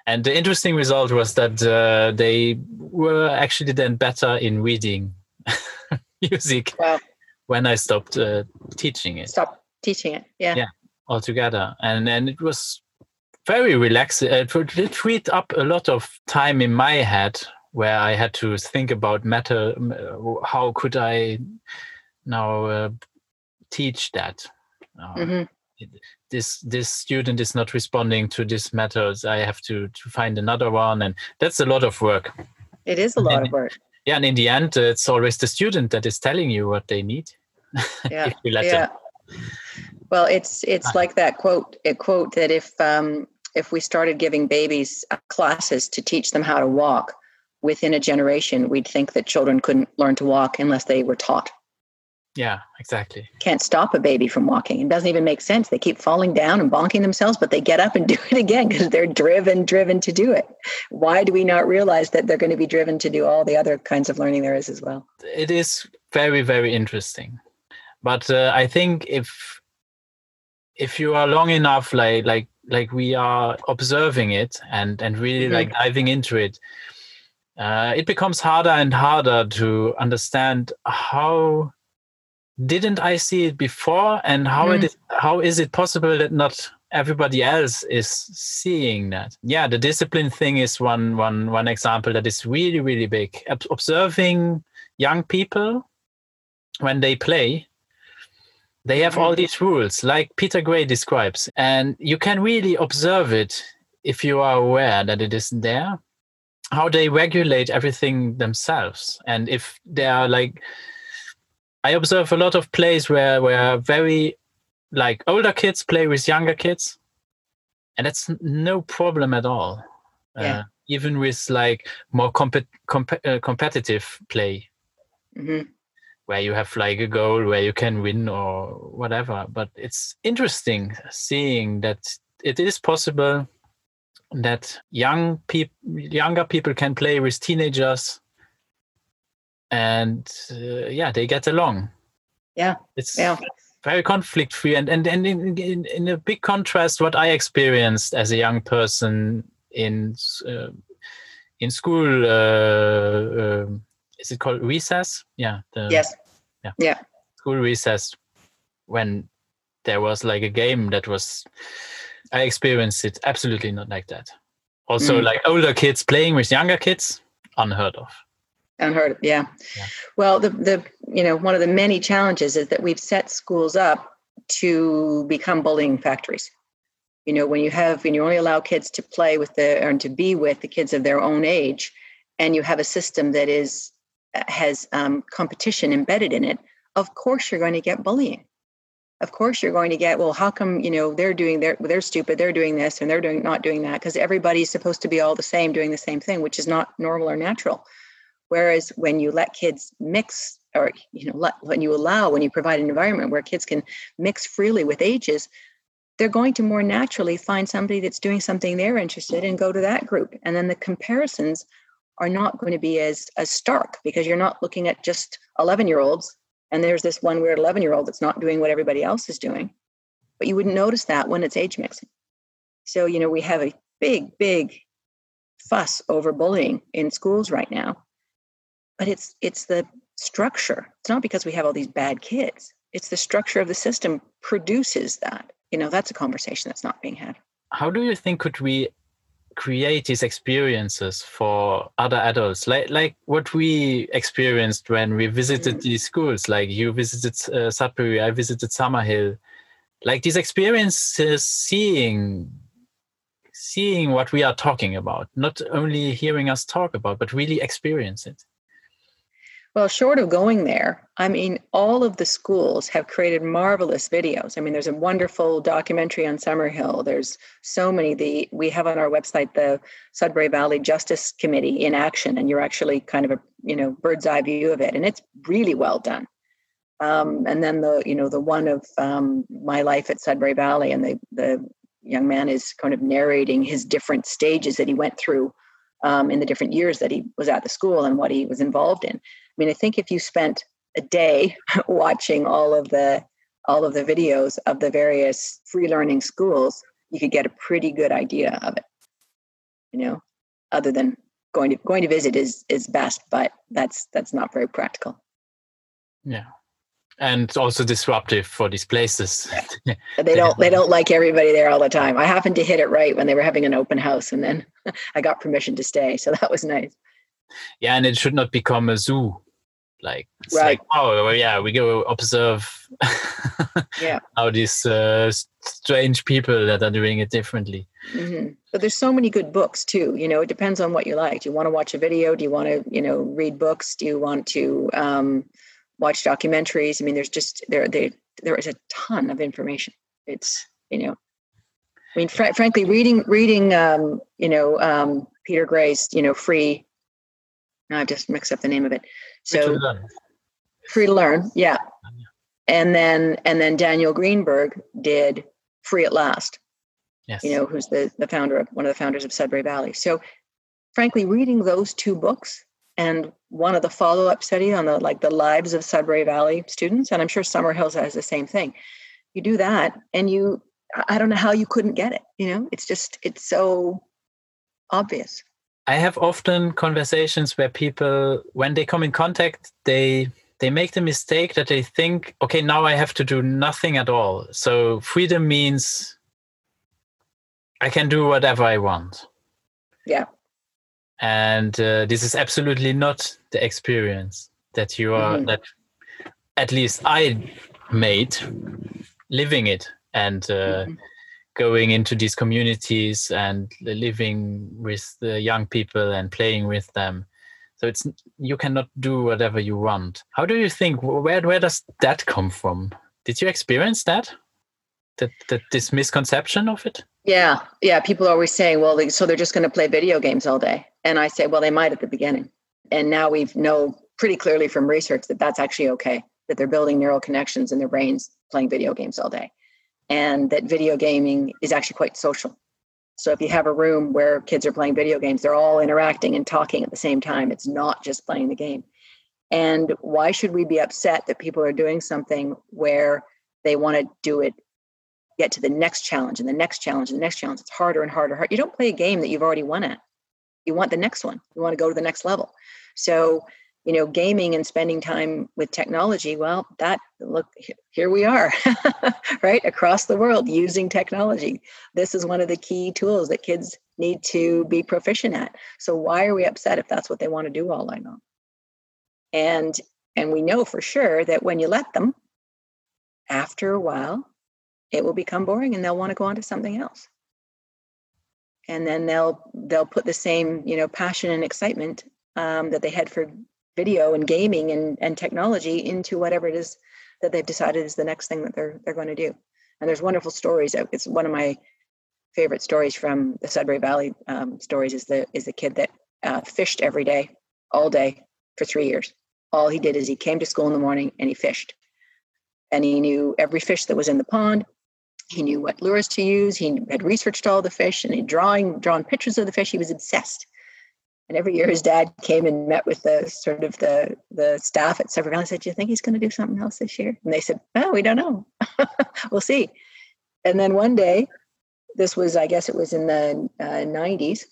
And the interesting result was that uh, they were actually then better in reading music wow. when I stopped uh, teaching it. Stop teaching it, yeah. Yeah, altogether. And then it was very relaxing. It freed up a lot of time in my head where I had to think about matter. Uh, how could I now uh, teach that? Uh, mm-hmm. This this student is not responding to this methods. I have to to find another one, and that's a lot of work. It is a lot and, of work. Yeah, and in the end, uh, it's always the student that is telling you what they need. Yeah, yeah. Well, it's it's ah. like that quote. A quote that if um, if we started giving babies classes to teach them how to walk, within a generation, we'd think that children couldn't learn to walk unless they were taught. Yeah, exactly. Can't stop a baby from walking. It doesn't even make sense. They keep falling down and bonking themselves, but they get up and do it again because they're driven, driven to do it. Why do we not realize that they're going to be driven to do all the other kinds of learning there is as well? It is very, very interesting. But uh, I think if if you are long enough, like like like we are observing it and and really mm-hmm. like diving into it, uh, it becomes harder and harder to understand how didn't I see it before, and how mm. it is, how is it possible that not everybody else is seeing that? Yeah, the discipline thing is one one one example that is really really big. Observing young people when they play, they have all mm-hmm. these rules, like Peter Gray describes, and you can really observe it if you are aware that it isn't there how they regulate everything themselves and if they are like i observe a lot of plays where where very like older kids play with younger kids and that's no problem at all yeah. uh, even with like more comp- comp- uh, competitive play mm-hmm. where you have like a goal where you can win or whatever but it's interesting seeing that it is possible that young people, younger people can play with teenagers, and uh, yeah, they get along. Yeah, it's yeah. very conflict free, and and and in, in, in a big contrast, what I experienced as a young person in uh, in school. Uh, um, is it called recess? Yeah. The, yes. Yeah. Yeah. School recess when there was like a game that was I experienced it absolutely not like that. Also, mm. like older kids playing with younger kids, unheard of. Unheard of, yeah. yeah. Well, the the you know one of the many challenges is that we've set schools up to become bullying factories. You know, when you have when you only allow kids to play with the or to be with the kids of their own age, and you have a system that is has um, competition embedded in it, of course you're going to get bullying of course you're going to get well how come you know they're doing they're they're stupid they're doing this and they're doing not doing that because everybody's supposed to be all the same doing the same thing which is not normal or natural whereas when you let kids mix or you know let, when you allow when you provide an environment where kids can mix freely with ages they're going to more naturally find somebody that's doing something they're interested in and go to that group. And then the comparisons are not going to be as as stark because you're not looking at just 11 year olds and there's this one weird 11 year old that's not doing what everybody else is doing. But you wouldn't notice that when it's age mixing. So you know we have a big big fuss over bullying in schools right now but it's it's the structure. It's not because we have all these bad kids. It's the structure of the system produces that. You know that's a conversation that's not being had. How do you think could we create these experiences for other adults? Like like what we experienced when we visited these schools like you visited uh, sudbury i visited summerhill like these experiences seeing seeing what we are talking about not only hearing us talk about but really experience it well, short of going there, I mean, all of the schools have created marvelous videos. I mean, there's a wonderful documentary on Summerhill. There's so many. The we have on our website the Sudbury Valley Justice Committee in action, and you're actually kind of a you know bird's eye view of it, and it's really well done. Um, and then the you know the one of um, my life at Sudbury Valley, and the the young man is kind of narrating his different stages that he went through um, in the different years that he was at the school and what he was involved in. I mean, I think if you spent a day watching all of the all of the videos of the various free learning schools, you could get a pretty good idea of it. You know, other than going to going to visit is is best, but that's that's not very practical. Yeah. And also disruptive for these places. they don't they don't like everybody there all the time. I happened to hit it right when they were having an open house and then I got permission to stay. So that was nice. Yeah, and it should not become a zoo like, right. Like, oh, well, yeah, we go observe yeah. how these uh, strange people that are doing it differently. Mm-hmm. But there's so many good books too. You know, it depends on what you like. Do you want to watch a video? Do you want to, you know, read books? Do you want to um, watch documentaries? I mean, there's just there there there is a ton of information. It's you know, I mean, fr- frankly, reading reading um, you know um, Peter Gray's you know free. Now I've just mixed up the name of it so free to learn, yeah. And then and then Daniel Greenberg did Free at Last. Yes. You know, who's the the founder of one of the founders of Sudbury Valley. So frankly, reading those two books and one of the follow-up study on the like the lives of Sudbury Valley students, and I'm sure Summerhill's has the same thing. You do that and you I don't know how you couldn't get it. You know, it's just it's so obvious. I have often conversations where people, when they come in contact, they they make the mistake that they think, okay, now I have to do nothing at all. So freedom means I can do whatever I want. Yeah. And uh, this is absolutely not the experience that you are mm-hmm. that at least I made living it and uh, mm-hmm. going into these communities and living with the young people and playing with them. So it's you cannot do whatever you want. How do you think where where does that come from? Did you experience that? That, that this misconception of it? Yeah yeah people are always saying well so they're just going to play video games all day and i say well they might at the beginning and now we know pretty clearly from research that that's actually okay that they're building neural connections in their brains playing video games all day and that video gaming is actually quite social. So if you have a room where kids are playing video games, they're all interacting and talking at the same time. It's not just playing the game. And why should we be upset that people are doing something where they want to do it, get to the next challenge and the next challenge and the next challenge? It's harder and harder. You don't play a game that you've already won at. You want the next one. You want to go to the next level. So you know gaming and spending time with technology well that look here we are right across the world using technology this is one of the key tools that kids need to be proficient at so why are we upset if that's what they want to do all night long and and we know for sure that when you let them after a while it will become boring and they'll want to go on to something else and then they'll they'll put the same you know passion and excitement um, that they had for video and gaming and, and technology into whatever it is that they've decided is the next thing that they're they're going to do. And there's wonderful stories. It's one of my favorite stories from the Sudbury Valley um, stories is the is the kid that uh, fished every day, all day for three years. All he did is he came to school in the morning and he fished, and he knew every fish that was in the pond. He knew what lures to use. He had researched all the fish and he drawing drawn pictures of the fish. He was obsessed. And every year his dad came and met with the sort of the the staff at Valley and said, Do you think he's going to do something else this year? And they said, Oh, we don't know. we'll see. And then one day, this was, I guess it was in the uh, 90s,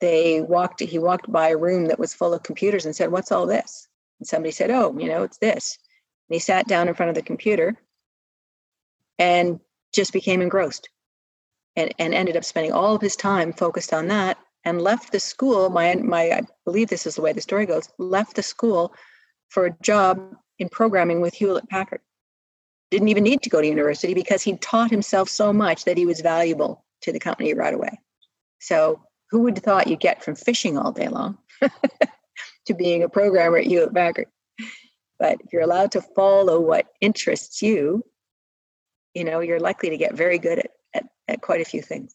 they walked, he walked by a room that was full of computers and said, What's all this? And somebody said, Oh, you know, it's this. And he sat down in front of the computer and just became engrossed and, and ended up spending all of his time focused on that and left the school. My my I believe this is the way the story goes. Left the school for a job in programming with Hewlett Packard. Didn't even need to go to university because he taught himself so much that he was valuable to the company right away. So who would have thought you get from fishing all day long to being a programmer at Hewlett Packard? But if you're allowed to follow what interests you, you know, you're likely to get very good at, at, at quite a few things.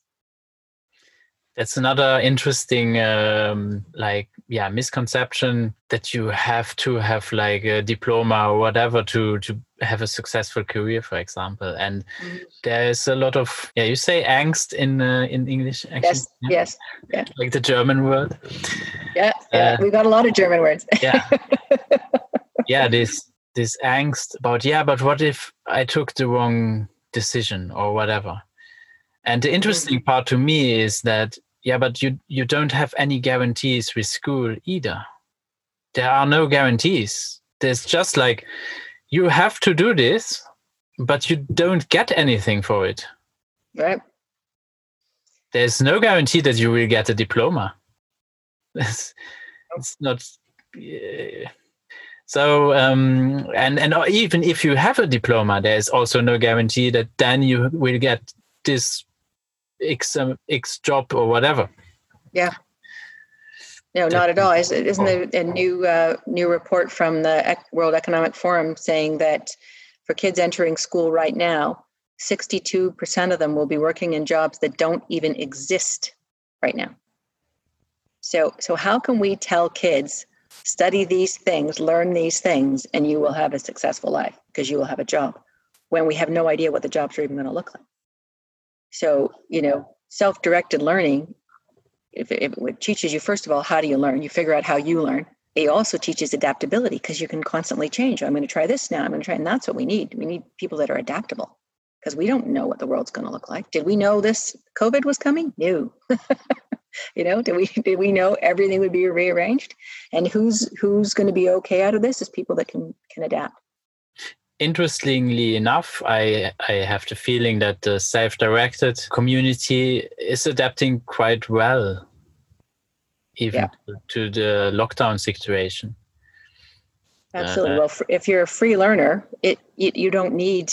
That's another interesting um, like yeah misconception that you have to have like a diploma or whatever to to have a successful career for example. And mm-hmm. there's a lot of yeah you say angst in uh, in english actually, yes yeah? yes yeah. Like the german word? Yeah yeah uh, we got a lot of german words. yeah. Yeah this this angst about yeah but what if i took the wrong decision or whatever and the interesting mm-hmm. part to me is that yeah, but you you don't have any guarantees with school either. There are no guarantees. There's just like you have to do this, but you don't get anything for it. Right. There's no guarantee that you will get a diploma. it's, it's not. So um, and and even if you have a diploma, there's also no guarantee that then you will get this X um, X job or whatever. Yeah. No, not at all. Isn't there a new uh, new report from the World Economic Forum saying that for kids entering school right now, 62% of them will be working in jobs that don't even exist right now. So, so how can we tell kids study these things, learn these things, and you will have a successful life because you will have a job when we have no idea what the jobs are even going to look like? So, you know, self directed learning, if it, if it, teaches you, first of all, how do you learn? You figure out how you learn. It also teaches adaptability because you can constantly change. I'm going to try this now. I'm going to try, and that's what we need. We need people that are adaptable because we don't know what the world's going to look like. Did we know this COVID was coming? No. you know, did we did we know everything would be rearranged? And who's who's going to be okay out of this is people that can can adapt interestingly enough, I I have the feeling that the self-directed community is adapting quite well, even yeah. to, the lockdown situation. Absolutely. Uh, well, if you're a free learner, it you, you don't need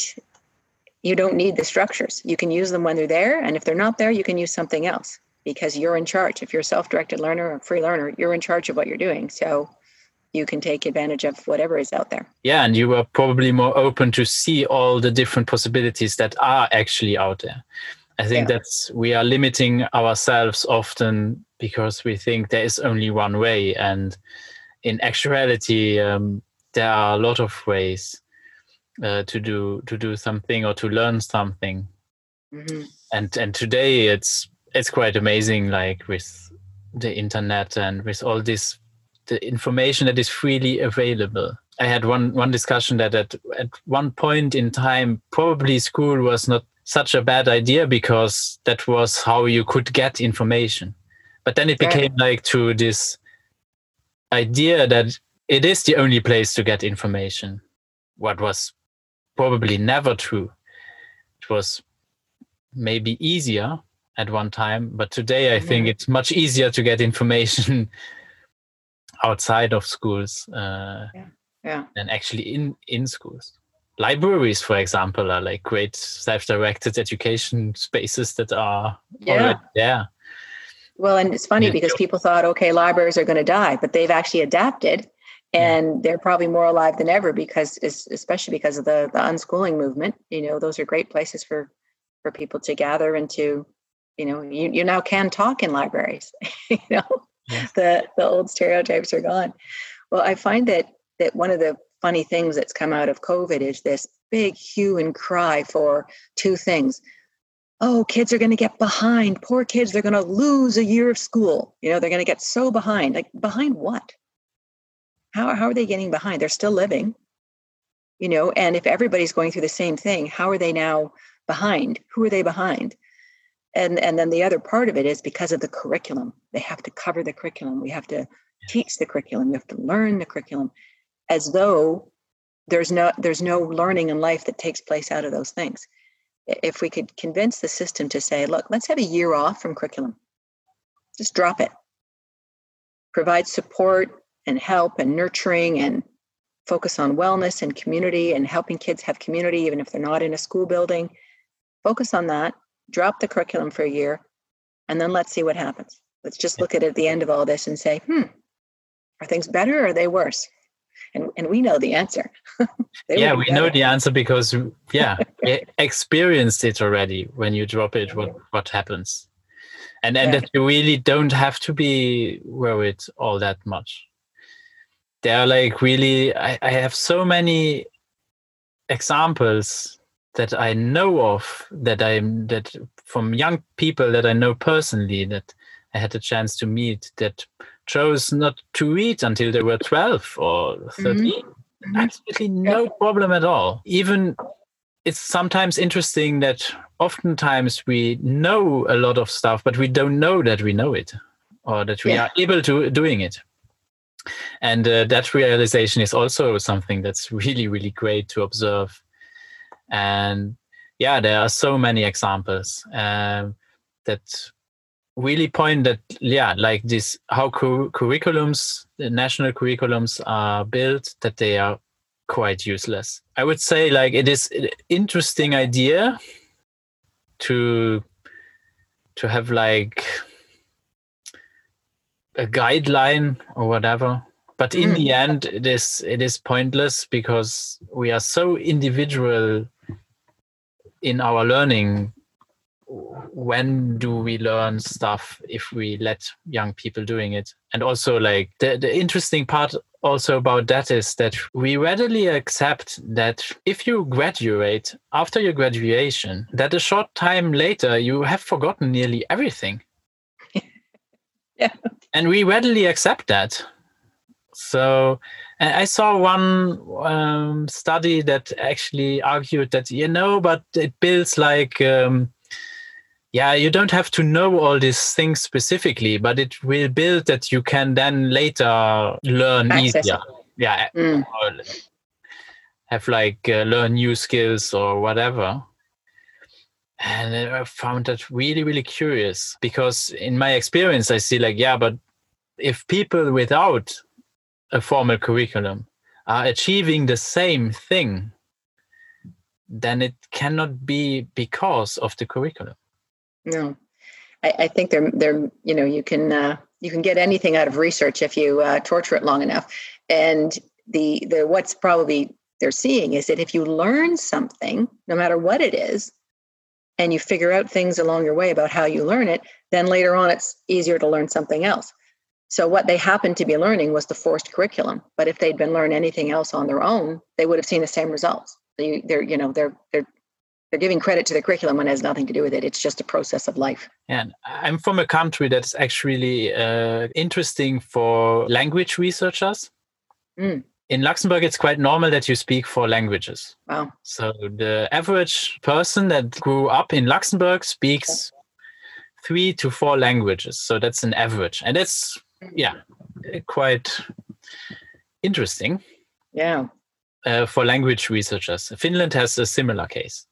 you don't need the structures. You can use them when they're there, and if they're not there, you can use something else because you're in charge. If you're a self-directed learner or free learner, you're in charge of what you're doing. So you can take advantage of whatever is out there. Yeah, and you are probably more open to see all the different possibilities that are actually out there. I think yeah. that's we are limiting ourselves often because we think there is only one way, and in actuality, um, there are a lot of ways uh, to do to do something or to learn something. Mm-hmm. And and today it's it's quite amazing like with the internet and with all this the information that is freely available. I had one one discussion that at, at one point in time probably school was not such a bad idea because that was how you could get information. But then it became yeah. like to this idea that it is the only place to get information. What was probably never true. It was maybe easier at one time but today i think it's much easier to get information outside of schools uh, yeah. yeah. than actually in in schools libraries for example are like great self-directed education spaces that are yeah. there well and it's funny yeah. because people thought okay libraries are going to die but they've actually adapted and they're probably more alive than ever because especially because of the the unschooling movement you know those are great places for for people to gather and to you know you, you now can talk in libraries you know? The the old stereotypes are gone. Well i find that that one of the funny things that's come out of covid is this big hue and cry for two things. Oh kids are going to get behind. Poor kids they're going to lose a year of school. You know they're going to get so behind. Like behind what? How, how are they getting behind? They're still living you know? And if everybody's going through the same thing how are they now behind? Who are they behind and and then the other part of it is because of the curriculum they have to cover the curriculum. We have to teach the curriculum. We have to learn the curriculum as though there's no there's no learning in life that takes place out of those things. If we could convince the system to say look let's have a year off from curriculum. Just drop it. Provide support and help and nurturing and focus on wellness and community and helping kids have community even if they're not in a school building. Focus on that drop the curriculum for a year, and then let's see what happens. Let's just look at it at the end of all this and say, hmm, are things better or are they worse? And, and we know the answer. yeah, we know the answer because yeah, experienced it already. When you drop it, what what happens, and and yeah. that you really don't have to be worried all that much. There are like really, I, I have so many examples that I know of that I'm that from young people that I know personally that I had a chance to meet that chose not to read until they were 12 or 13. Mm-hmm. Absolutely no problem at all. Even it's sometimes interesting that oftentimes we know a lot of stuff, but we don't know that we know it or that we yeah. are able to doing it. And uh, that realization is also something that's really, really great to observe and yeah there are so many examples um, that really point that yeah like this how cu- curriculums the national curriculums are built that they are quite useless i would say like it is an interesting idea to to have like a guideline or whatever but in mm. the end it is it is pointless because we are so individual in our learning when do we learn stuff if we let young people doing it? And also like the, the interesting part also about that is that we readily accept that if you graduate after your graduation that a short time later you have forgotten nearly everything. Yeah. And we readily accept that. So I saw one um, study that actually argued that you know, but it builds like um, yeah, you don't have to know all these things specifically, but it will build that you can then later learn Access. easier. Yeah, mm. have like uh, learn new skills or whatever. And I found that really, really curious because in my experience, I see like, yeah, but if people without a formal curriculum are achieving the same thing, then it cannot be because of the curriculum. No, I, I think they're they're you know you can uh, you can get anything out of research if you uh, torture it long enough, and the the what's probably they're seeing is that if you learn something, no matter what it is, and you figure out things along your way about how you learn it, then later on it's easier to learn something else. So what they happened to be learning was the forced curriculum. But if they'd been learning anything else on their own, they would have seen the same results. They, they're, you know, they're they're they're giving credit to the curriculum when it has nothing to do with it. It's just a process of life. And I'm from a country that's actually uh, interesting for language researchers. Mm. In Luxembourg, it's quite normal that you speak four languages. Wow. So the average person that grew up in Luxembourg speaks three to four languages. So that's an average. And that's, yeah, quite interesting. Yeah. Uh, for language researchers. Finland has a similar case.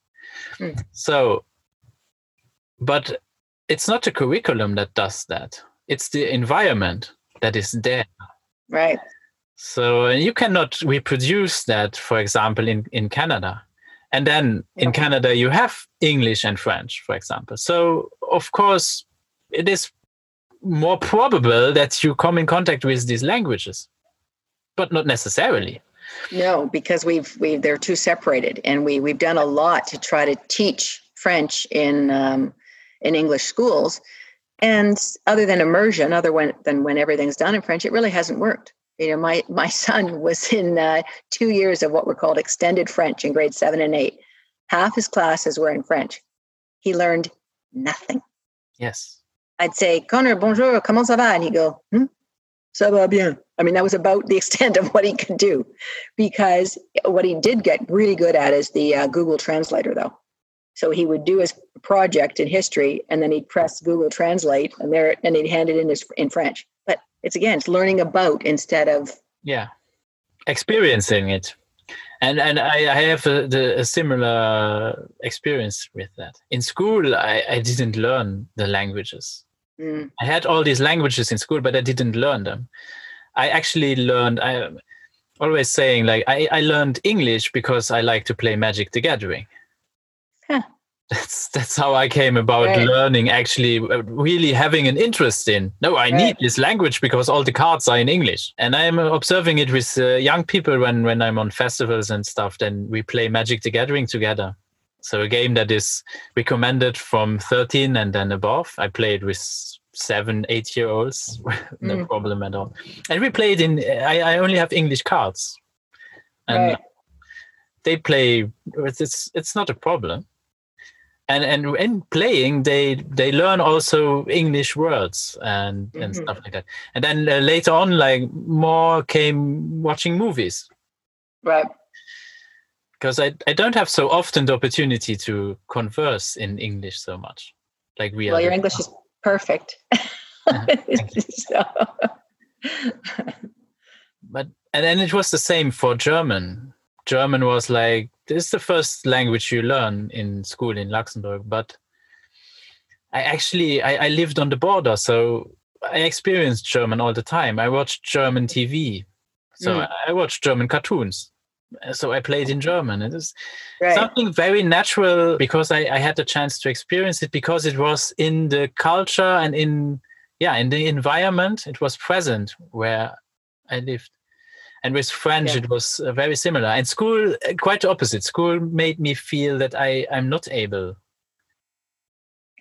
Mm. So, but it's not the curriculum that does that. It's the environment that is there. Right. So you cannot reproduce that, for example, in, in Canada. And then in Canada, you have English and French, for example. So, of course, it is more probable that you come in contact with these languages, but not necessarily. No, because we've we they're too separated, and we we've done a lot to try to teach French in um, in English schools, and other than immersion, other when, than when everything's done in French, it really hasn't worked. You know, my my son was in uh, two years of what were called extended French in grade seven and eight. Half his classes were in French. He learned nothing. Yes. I'd say, Connor, bonjour, comment ça va? And he'd go, hmm, ça va bien. I mean, that was about the extent of what he could do because what he did get really good at is the uh, Google Translator, though. So he would do his project in history and then he'd press Google Translate and there and he'd hand it in his, in French. But it's again, it's learning about instead of yeah, experiencing it. And and I, I have a, the, a similar experience with that. In school, I, I didn't learn the languages. Mm. I had all these languages in school, but I didn't learn them. I actually learned. I'm always saying like I, I learned English because I like to play Magic the Gathering. Huh. That's that's how I came about right. learning. Actually, uh, really having an interest in. No, I right. need this language because all the cards are in English, and I'm observing it with uh, young people when when I'm on festivals and stuff. Then we play Magic the Gathering together. So a game that is recommended from 13 and then above. I played with seven, eight year olds, no mm. problem at all. And we played in. I, I only have English cards, and right. they play. It's it's not a problem. And and in playing, they they learn also English words and mm-hmm. and stuff like that. And then uh, later on, like more came watching movies. Right. Because I, I don't have so often the opportunity to converse in English so much, like we. Well, your English is perfect. so. but and then it was the same for German. German was like this is the first language you learn in school in Luxembourg, but I actually I, I lived on the border, so I experienced German all the time. I watched German TV, so mm. I watched German cartoons. So I played in German. It is right. something very natural because I, I had the chance to experience it because it was in the culture and in yeah in the environment. It was present where I lived. And with French, yeah. it was uh, very similar. And school, uh, quite the opposite. School made me feel that I I'm not able.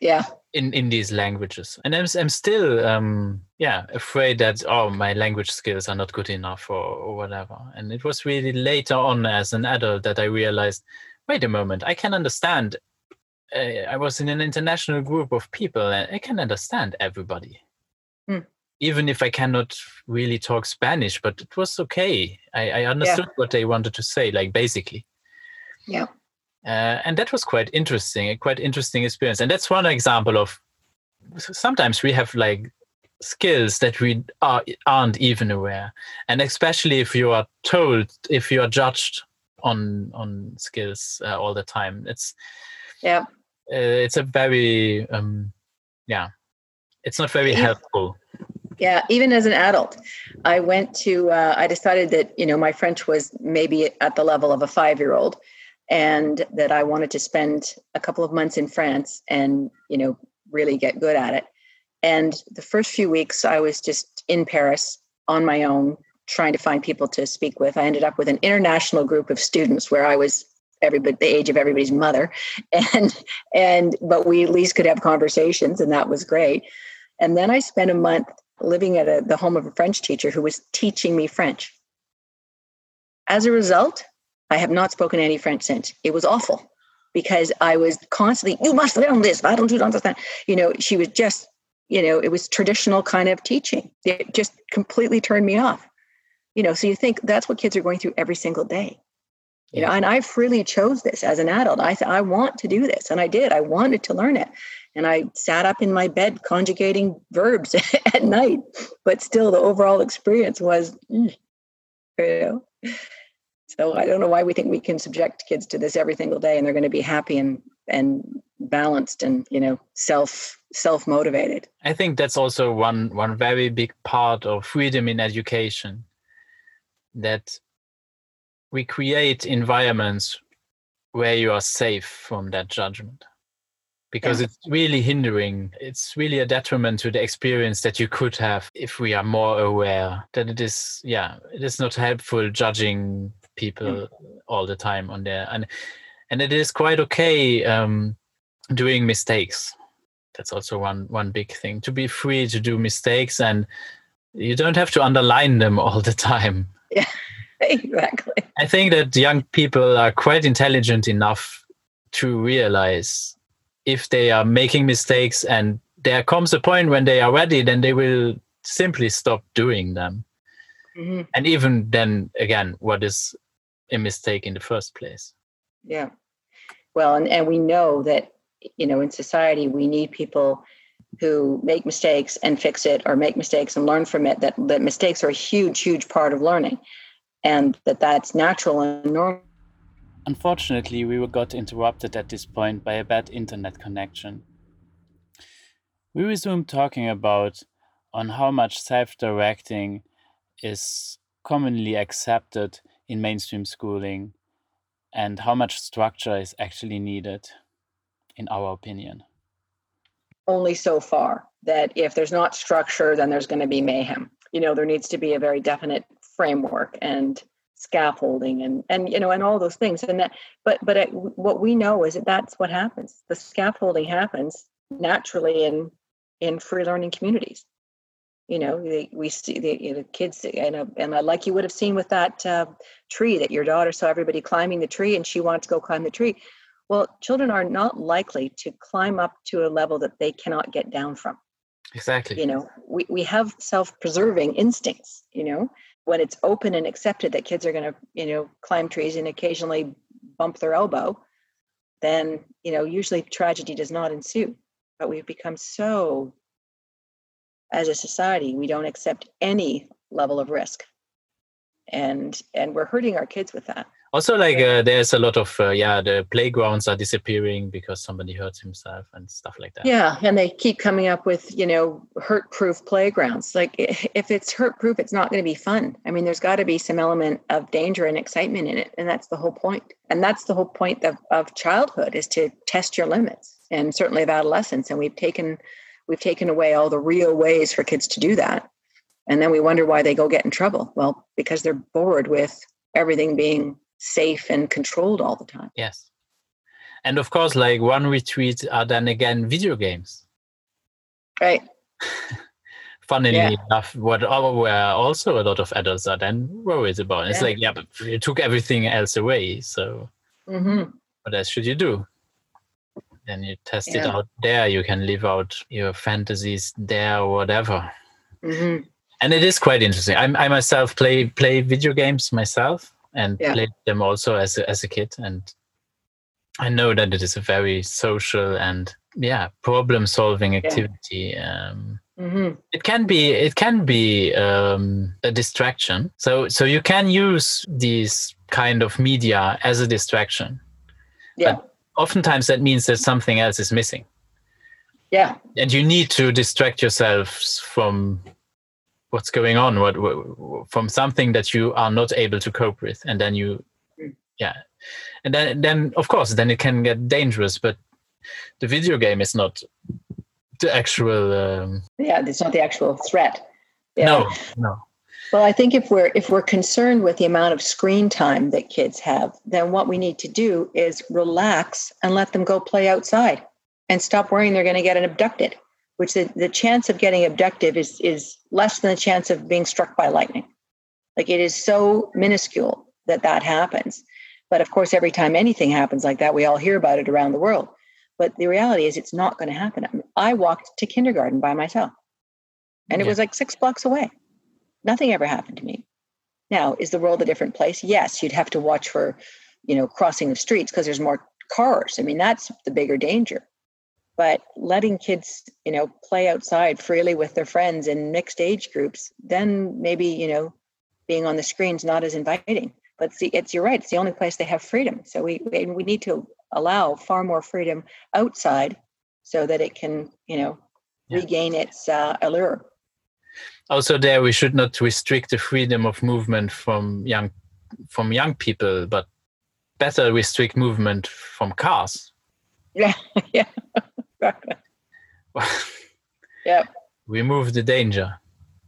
Yeah. In in these languages, and I'm I'm still um yeah afraid that oh my language skills are not good enough or, or whatever. And it was really later on as an adult that I realized, wait a moment, I can understand. Uh, I was in an international group of people, and I can understand everybody. Hmm even if I cannot really talk Spanish, but it was okay. I, I understood yeah. what they wanted to say, like basically. Yeah. Uh, and that was quite interesting, a quite interesting experience. And that's one example of sometimes we have like skills that we are, aren't even aware. And especially if you are told, if you are judged on on skills uh, all the time, it's yeah, uh, it's a very um, yeah, it's not very helpful yeah, even as an adult, I went to, uh, I decided that, you know, my French was maybe at the level of a five year old and that I wanted to spend a couple of months in France and, you know, really get good at it. And the first few weeks, I was just in Paris on my own, trying to find people to speak with. I ended up with an international group of students where I was everybody the age of everybody's mother and and but we at least could have conversations and that was great and then i spent a month living at a, the home of a French teacher who was teaching me French. As a result, I have not spoken any French since. It was awful. because I was constantly, you must learn this. I don't, you don't understand. You know, she was just, you know, it was traditional kind of teaching. It just completely turned me off. You know, so you think that's what kids are going through every single day. You know, and I freely chose this as an adult. I said, I want to do this. And I did. I wanted to learn it. And I sat up in my bed conjugating verbs at night. But still, the overall experience was, mm, you know. So I don't know why we think we can subject kids to this every single day and they're going to be happy and and balanced and you know self self motivated. I think that's also one one very big part of freedom in education that we create environments where you are safe from that judgment because yeah. it's really hindering it's really a detriment to the experience that you could have if we are more aware that it is yeah it is not helpful judging people mm. all the time on there. And and it is quite okay um doing mistakes. That's also one one big thing. To be free to do mistakes and you don't have to underline them all the time. Yeah exactly. I think that young people are quite intelligent enough to realize if they are making mistakes and there comes a point when they are ready then they will simply stop doing them. Mm-hmm. and even then again what is a mistake in the first place. Yeah. Well and, and we know that you know in society we need people who make mistakes and fix it or make mistakes and learn from it that, that mistakes are a huge huge part of learning and that that's natural and normal. Unfortunately we got interrupted at this point by a bad internet connection. We resumed talking about on how much self-directing is commonly accepted in mainstream schooling and how much structure is actually needed, in our opinion? Only so far that if there's not structure, then there's going to be mayhem. You know, there needs to be a very definite framework and scaffolding and and you know and all those things and that but but it, what we know is that that's what happens the scaffolding happens naturally in in free learning communities you know we see the you know, kids and, uh, and like you would have seen with that uh, tree that your daughter saw everybody climbing the tree and she wanted to go climb the tree. Well children are not likely to climb up to a level that they cannot get down from. Exactly. You know we, we have self-preserving instincts you know when it's open and accepted that kids are going to you know climb trees and occasionally bump their elbow then you know usually tragedy does not ensue. But we've become so as a society we don't accept any level of risk. And and we're hurting our kids with that. Also like uh, there's a lot of uh, yeah the playgrounds are disappearing because somebody hurts himself and stuff like that. Yeah and they keep coming up with you know hurt proof playgrounds. Like if it's hurt proof it's not going to be fun. I mean there's got to be some element of danger and excitement in it and that's the whole point. And that's the whole point of, of childhood is to test your limits. And certainly of adolescence and we've taken we've taken away all the real ways for kids to do that. And then we wonder why they go get in trouble. Well, because they're bored with everything being safe and controlled all the time. Yes. And of course, like one retreat are then again video games. Right. Funnily yeah. enough, what where also a lot of adults are then worried about. It's yeah. like, yeah, but you took everything else away. So mm-hmm. what else should you do? Then you test yeah. it out there you can live out your fantasies there or whatever mm-hmm. and it is quite interesting I'm, i myself play play video games myself and yeah. played them also as a, as a kid and i know that it is a very social and yeah problem solving activity yeah. um, mm-hmm. it can be it can be um, a distraction so so you can use these kind of media as a distraction yeah but oftentimes that means that something else is missing. Yeah. And you need to distract yourself from what's going on, what, what from something that you are not able to cope with, and then you, mm. yeah, and then then of course then it can get dangerous. But the video game is not the actual. Um, yeah, it's not the actual threat. Yeah. No, no. Well, I think if we're if we're concerned with the amount of screen time that kids have, then what we need to do is relax and let them go play outside and stop worrying they're going to get abducted, which the, the chance of getting abducted is is less than the chance of being struck by lightning. Like it is so minuscule that that happens. But of course, every time anything happens like that, we all hear about it around the world. But the reality is, it's not going to happen. I walked to kindergarten by myself, and it yeah. was like six blocks away. Nothing ever happened to me. Now, is the world a different place? Yes, you'd have to watch for, you know, crossing the streets because there's more cars. I mean, that's the bigger danger. But letting kids, you know, play outside freely with their friends in mixed age groups, then maybe, you know, being on the screen's not as inviting. But see, it's you're right. It's the only place they have freedom. So we we need to allow far more freedom outside, so that it can, you know, yeah. regain its uh, allure also there we should not restrict the freedom of movement from young from young people but better restrict movement from cars. Yeah yeah yeah. Remove the danger.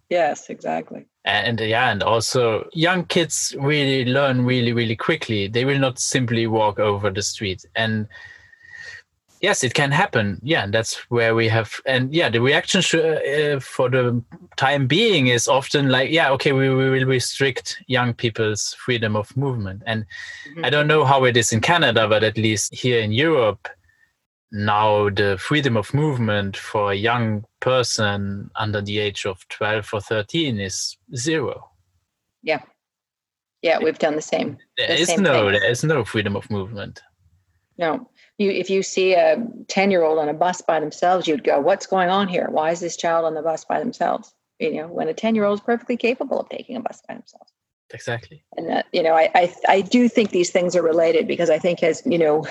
Yes exactly. And yeah and also young kids really learn really really quickly. They will not simply walk over the street. And yes it can happen. Yeah that's where we have and yeah the reaction uh, for the time being is often like yeah okay we, we will restrict young people's freedom of movement. And mm-hmm. i don't know how it is in canada but at least here in europe now the freedom of movement for a young person under the age of 12 or 13 is zero. Yeah. Yeah we've done the same. There the is same no thing. there is no freedom of movement. No you if you see a 10 year old on a bus by themselves you'd go what's going on here? Why is this child on the bus by themselves? You know when a 10 year old is perfectly capable of taking a bus by themselves. Exactly. And that you know I, I i do think these things are related because i think as you know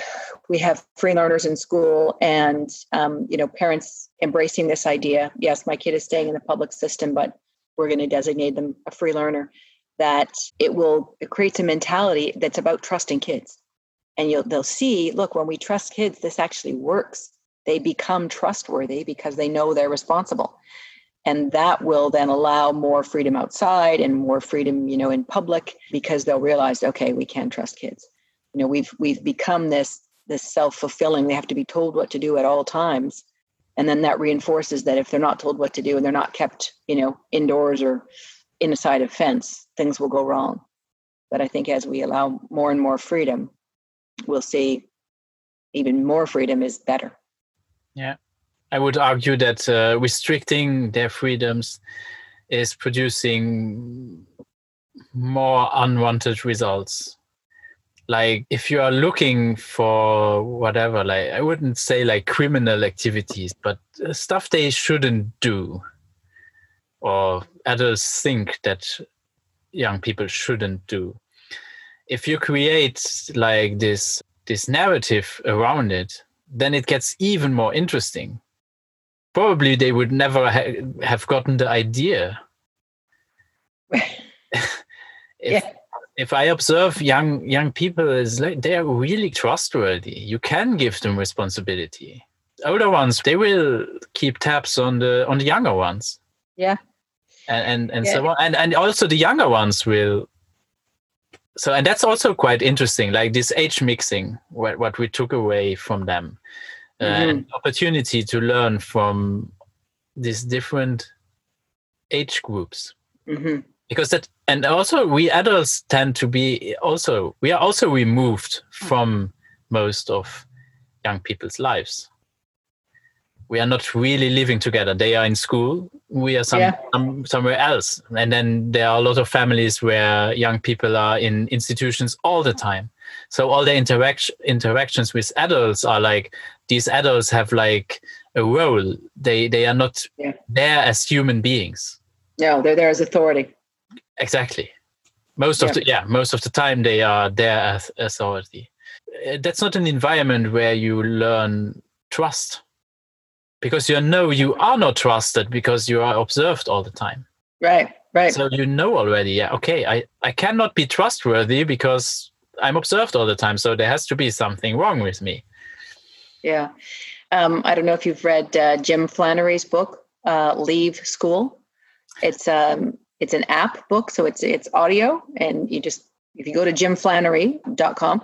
we have free learners in school and um, you know parents embracing this idea. Yes my kid is staying in the public system but we're going to designate them a free learner that it will it creates a mentality that's about trusting kids and you'll they'll see look when we trust kids this actually works. They become trustworthy because they know they're responsible. And that will then allow more freedom outside and more freedom you know in public because they'll realize okay we can trust kids. You know we've we've become this this self-fulfilling. They have to be told what to do at all times. And then that reinforces that if they're not told what to do and they're not kept you know indoors or inside a fence things will go wrong. But i think as we allow more and more freedom we'll see even more freedom is better. Yeah. I would argue that uh, restricting their freedoms is producing more unwanted results. Like if you are looking for whatever, like I wouldn't say like criminal activities, but uh, stuff they shouldn't do, or adults think that young people shouldn't do if you create like this this narrative around it then it gets even more interesting. Probably they would never ha- have gotten the idea. If, yeah. if i observe young young people is like they're really trustworthy. You can give them responsibility. Older ones they will keep tabs on the on the younger ones. Yeah. And and, and yeah. so on. And and also the younger ones will so and that's also quite interesting like this age mixing what, what we took away from them uh, mm-hmm. uh, opportunity to learn from these different age groups mm-hmm. because that and also we adults tend to be also we are also removed from most of young people's lives we are not really living together. They are in school. We are some, yeah. some, somewhere else. And then there are a lot of families where young people are in institutions all the time. So all the interaction interactions with adults are like these adults have like a role. They they are not yeah. there as human beings. No, they're there as authority. Exactly. Most yeah. of the yeah, most of the time they are there as authority. Uh, that's not an environment where you learn trust because you know you are not trusted because you are observed all the time. Right right. So you know already yeah okay i i cannot be trustworthy because i'm observed all the time so there has to be something wrong with me. Yeah. Um, i don't know if you've read uh, jim flannery's book uh, leave school. It's um it's an app book so it's it's audio and you just if you go to jimflannery.com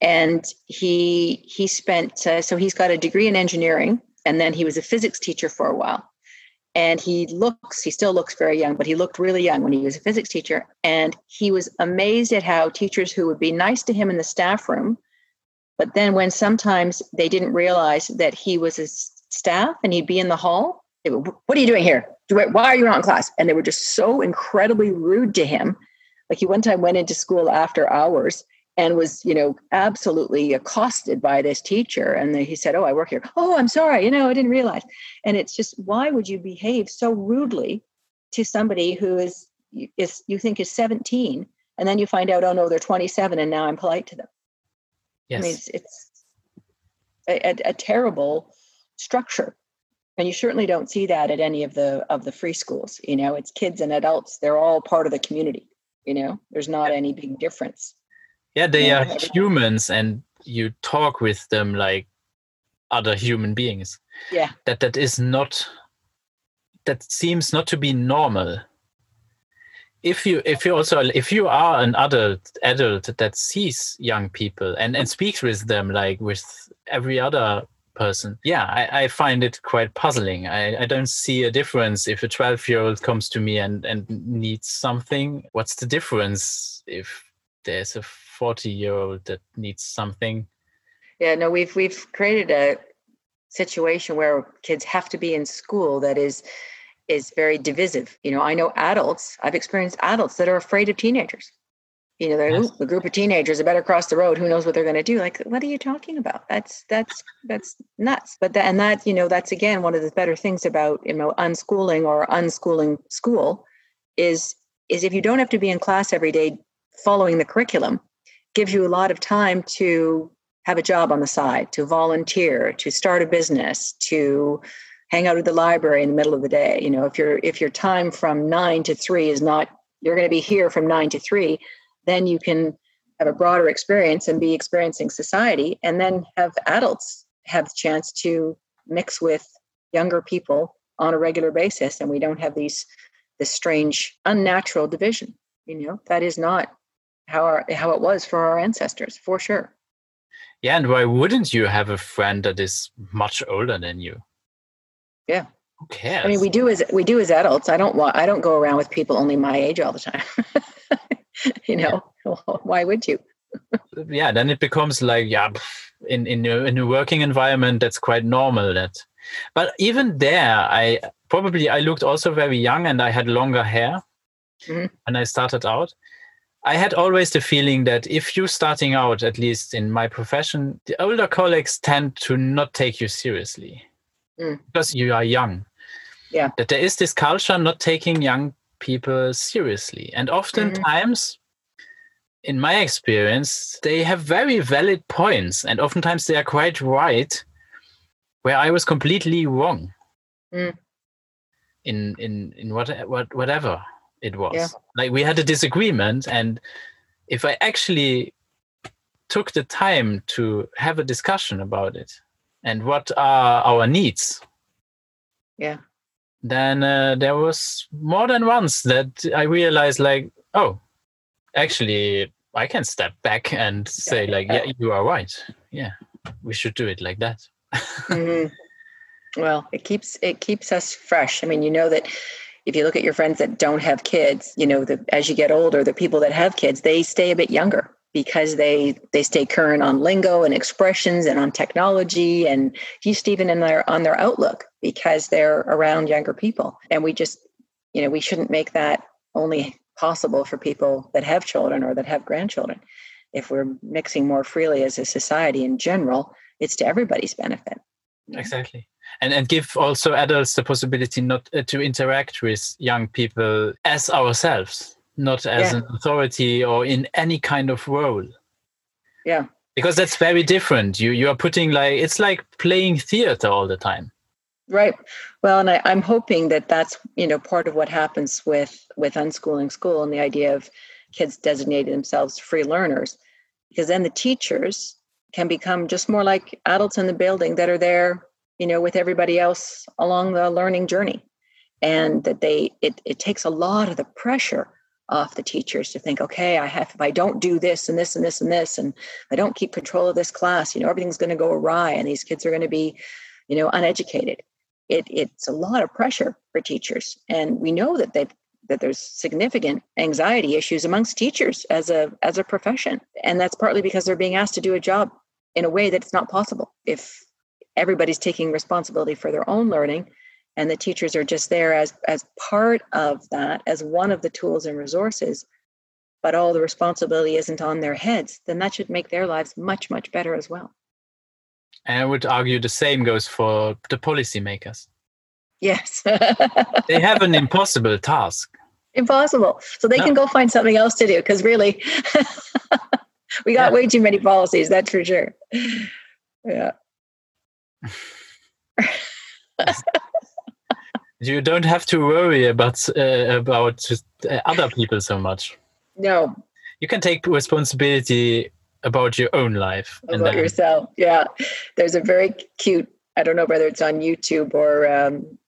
and he he spent uh, so he's got a degree in engineering and then he was a physics teacher for a while. and he looks he still looks very young but he looked really young when he was a physics teacher. And he was amazed at how teachers who would be nice to him in the staff room but then when sometimes they didn't realize that he was a staff and he'd be in the hall they would, what are you doing here? Why are you not in class? And they were just so incredibly rude to him. Like he one time went into school after hours and was you know absolutely accosted by this teacher. And he said oh i work here. Oh i'm sorry. You know i didn't realize. And it's just why would you behave so rudely to somebody who is is you think is 17 and then you find out oh no they're 27 and now i'm polite to them. Yes. i mean it's, it's a, a, a terrible structure. And you certainly don't see that at any of the of the free schools. You know it's kids and adults. They're all part of the community you know? There's not any big difference yeah they are humans and you talk with them like other human beings. Yeah. That that is not that seems not to be normal. If you if you also if you are an adult adult that sees young people and and speaks with them like with every other person yeah i, I find it quite puzzling. I, I don't see a difference if a 12 year old comes to me and and needs something. What's the difference if there's a 40 year old that needs something. Yeah no we've we've created a situation where kids have to be in school that is is very divisive. You know i know adults i've experienced adults that are afraid of teenagers. You know they're yes. a group of teenagers are better across the road. Who knows what they're going to do? Like what are you talking about? That's that's that's nuts. But that and that you know that's again one of the better things about you know unschooling or unschooling school is is if you don't have to be in class every day following the curriculum gives you a lot of time to have a job on the side, to volunteer, to start a business, to hang out at the library in the middle of the day. You know, if your if your time from nine to three is not you're going to be here from nine to three, then you can have a broader experience and be experiencing society, and then have adults have the chance to mix with younger people on a regular basis, and we don't have these this strange unnatural division. You know, that is not how our how it was for our ancestors for sure. Yeah and why wouldn't you have a friend that is much older than you? Yeah. Who cares i mean we do as we do as adults. I don't want i don't go around with people only my age all the time. You know yeah. why would you? Yeah then it becomes like yeah in in a, in a working environment that's quite normal that but even there i probably i looked also very young and i had longer hair mm-hmm. when i started out I had always the feeling that if you're starting out, at least in my profession, the older colleagues tend to not take you seriously mm. because you are young. Yeah. That there is this culture not taking young people seriously. And oftentimes, mm-hmm. in my experience, they have very valid points. And oftentimes they are quite right, where I was completely wrong. Mm. In in in what, what whatever it was. Yeah. Like we had a disagreement, and if I actually took the time to have a discussion about it and what are our needs, yeah, then uh, there was more than once that I realized, like, oh, actually, I can step back and say, like, yeah, you are right. Yeah, we should do it like that. mm-hmm. Well, it keeps it keeps us fresh. I mean, you know that if you look at your friends that don't have kids, you know, the, as you get older, the people that have kids, they stay a bit younger because they they stay current on lingo and expressions and on technology and just even in their on their outlook because they're around younger people. And we just, you know, we shouldn't make that only possible for people that have children or that have grandchildren. If we're mixing more freely as a society in general, it's to everybody's benefit. Exactly and and give also adults the possibility not uh, to interact with young people as ourselves not as yeah. an authority or in any kind of role. Yeah. Because that's very different. You you are putting like it's like playing theater all the time. Right. Well and I, i'm hoping that that's you know part of what happens with with unschooling school and the idea of kids designating themselves free learners. Because then the teachers can become just more like adults in the building that are there you know with everybody else along the learning journey. And that they it, it takes a lot of the pressure off the teachers to think okay i have if i don't do this and this and this and this and i don't keep control of this class you know everything's going to go awry and these kids are going to be you know uneducated. It, it's a lot of pressure for teachers. And we know that they've that there's significant anxiety issues amongst teachers as a as a profession. And that's partly because they're being asked to do a job in a way that's not possible if everybody's taking responsibility for their own learning and the teachers are just there as as part of that as one of the tools and resources but all the responsibility isn't on their heads then that should make their lives much much better as well. And i would argue the same goes for the policymakers. Yes. They have an impossible task. Impossible. So they no. can go find something else to do because really we got yeah. way too many policies that's for sure. Yeah you don't have to worry about uh, about uh, other people so much. No, you can take responsibility about your own life about then... yourself. Yeah, there's a very cute. I don't know whether it's on YouTube or um,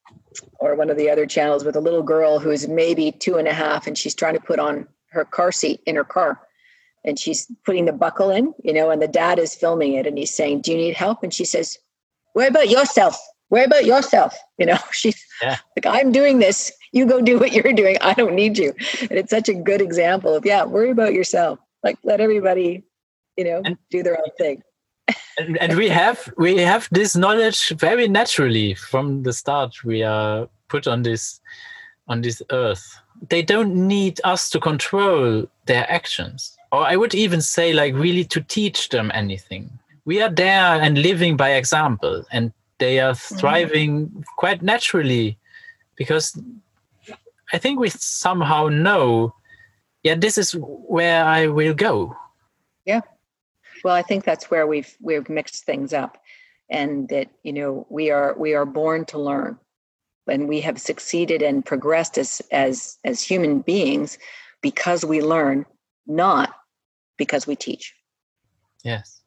or one of the other channels with a little girl who's maybe two and a half, and she's trying to put on her car seat in her car, and she's putting the buckle in, you know, and the dad is filming it, and he's saying, "Do you need help?" And she says, "What about yourself?" worry about yourself. You know, she's yeah. like, I'm doing this. You go do what you're doing. I don't need you. And it's such a good example of, yeah, worry about yourself. Like let everybody, you know, and, do their own thing. and, and we have we have this knowledge very naturally from the start. We are put on this on this earth. They don't need us to control their actions. Or I would even say like really to teach them anything. We are there and living by example. And they are mm-hmm. thriving mm-hmm. quite naturally because I think we somehow know, yeah, this is where I will go. Yeah. Well, I think that's where we've we've mixed things up, and that you know we are we are born to learn, and we have succeeded and progressed as as as human beings because we learn, not because we teach. Yes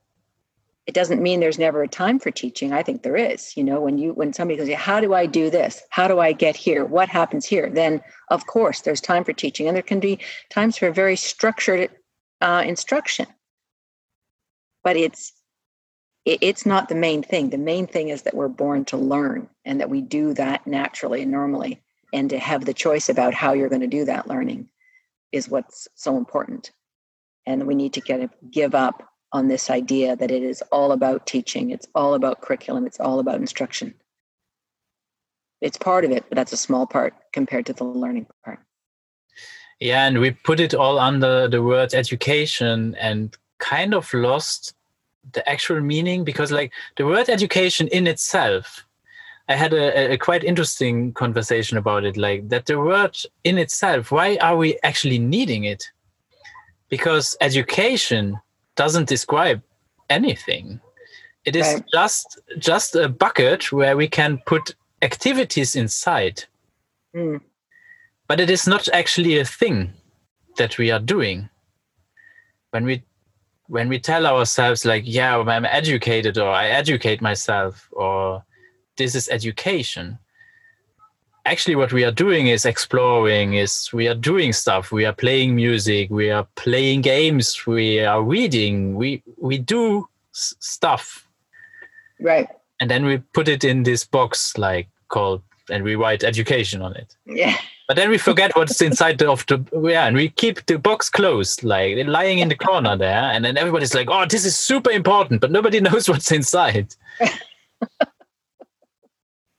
it doesn't mean there's never a time for teaching. I think there is you know when you when somebody goes how do i do this? How do i get here? What happens here? Then of course there's time for teaching and there can be times for very structured uh, instruction. But it's it, it's not the main thing. The main thing is that we're born to learn and that we do that naturally and normally. And to have the choice about how you're going to do that learning is what's so important. And we need to get give up on this idea that it is all about teaching, it's all about curriculum, it's all about instruction. It's part of it, but that's a small part compared to the learning part. Yeah, and we put it all under the word education and kind of lost the actual meaning because, like, the word education in itself, I had a, a quite interesting conversation about it. Like, that the word in itself, why are we actually needing it? Because education doesn't describe anything. It is right. just just a bucket where we can put activities inside. Mm. But it is not actually a thing that we are doing. When we when we tell ourselves like, yeah, I'm educated or I educate myself or this is education, actually what we are doing is exploring is we are doing stuff. We are playing music. We are playing games. We are reading. We we do s- stuff. Right. And then we put it in this box like called and we write education on it. Yeah. But then we forget what's inside the, of the yeah and we keep the box closed like lying in the corner there. And then everybody's like oh this is super important but nobody knows what's inside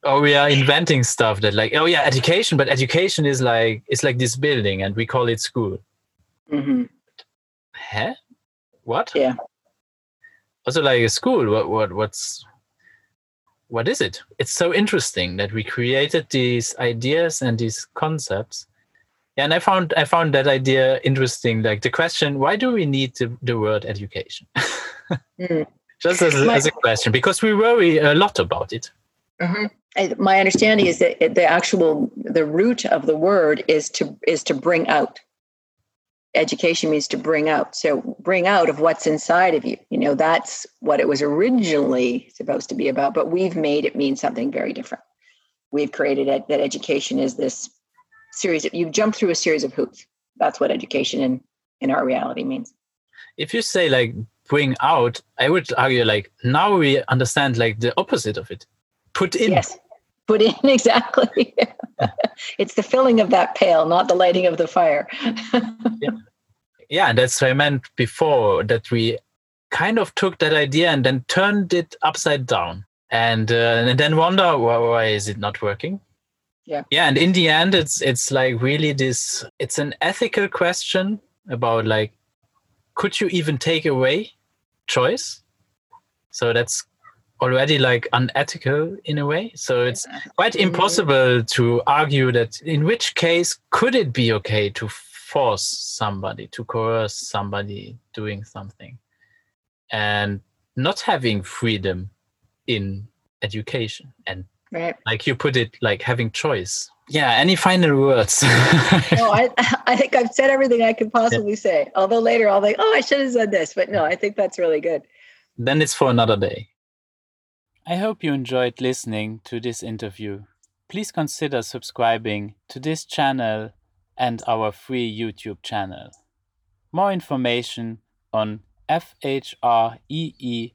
or we are inventing stuff that like oh yeah education but education is like it's like this building and we call it school. Mm-hmm. huh what? Yeah. Also like a school what what what's what is it? It's so interesting that we created these ideas and these concepts. Yeah, and i found i found that idea interesting like the question why do we need the, the word education? Mm. just as, as a question because we worry a lot about it. Mm-hmm my understanding is that the actual the root of the word is to is to bring out. Education means to bring out. So bring out of what's inside of you. You know that's what it was originally supposed to be about but we've made it mean something very different. We've created it that education is this series of you've jumped through a series of hoops. That's what education in in our reality means. If you say like bring out i would argue like now we understand like the opposite of it. Put in yes put in exactly. it's the filling of that pail, not the lighting of the fire. yeah. yeah, that's what I meant before that we kind of took that idea and then turned it upside down and, uh, and then wonder why, why is it not working yeah yeah and in the end it's it's like really this it's an ethical question about like could you even take away choice so that's already like unethical in a way so it's quite mm-hmm. impossible to argue that in which case could it be okay to force somebody to coerce somebody doing something and not having freedom in education and right. like you put it like having choice yeah any final words no I, I think i've said everything i could possibly yeah. say although later i'll think oh i should have said this but no i think that's really good then it's for another day i hope you enjoyed listening to this interview. Please consider subscribing to this channel and our free youtube channel. More information on fhree.org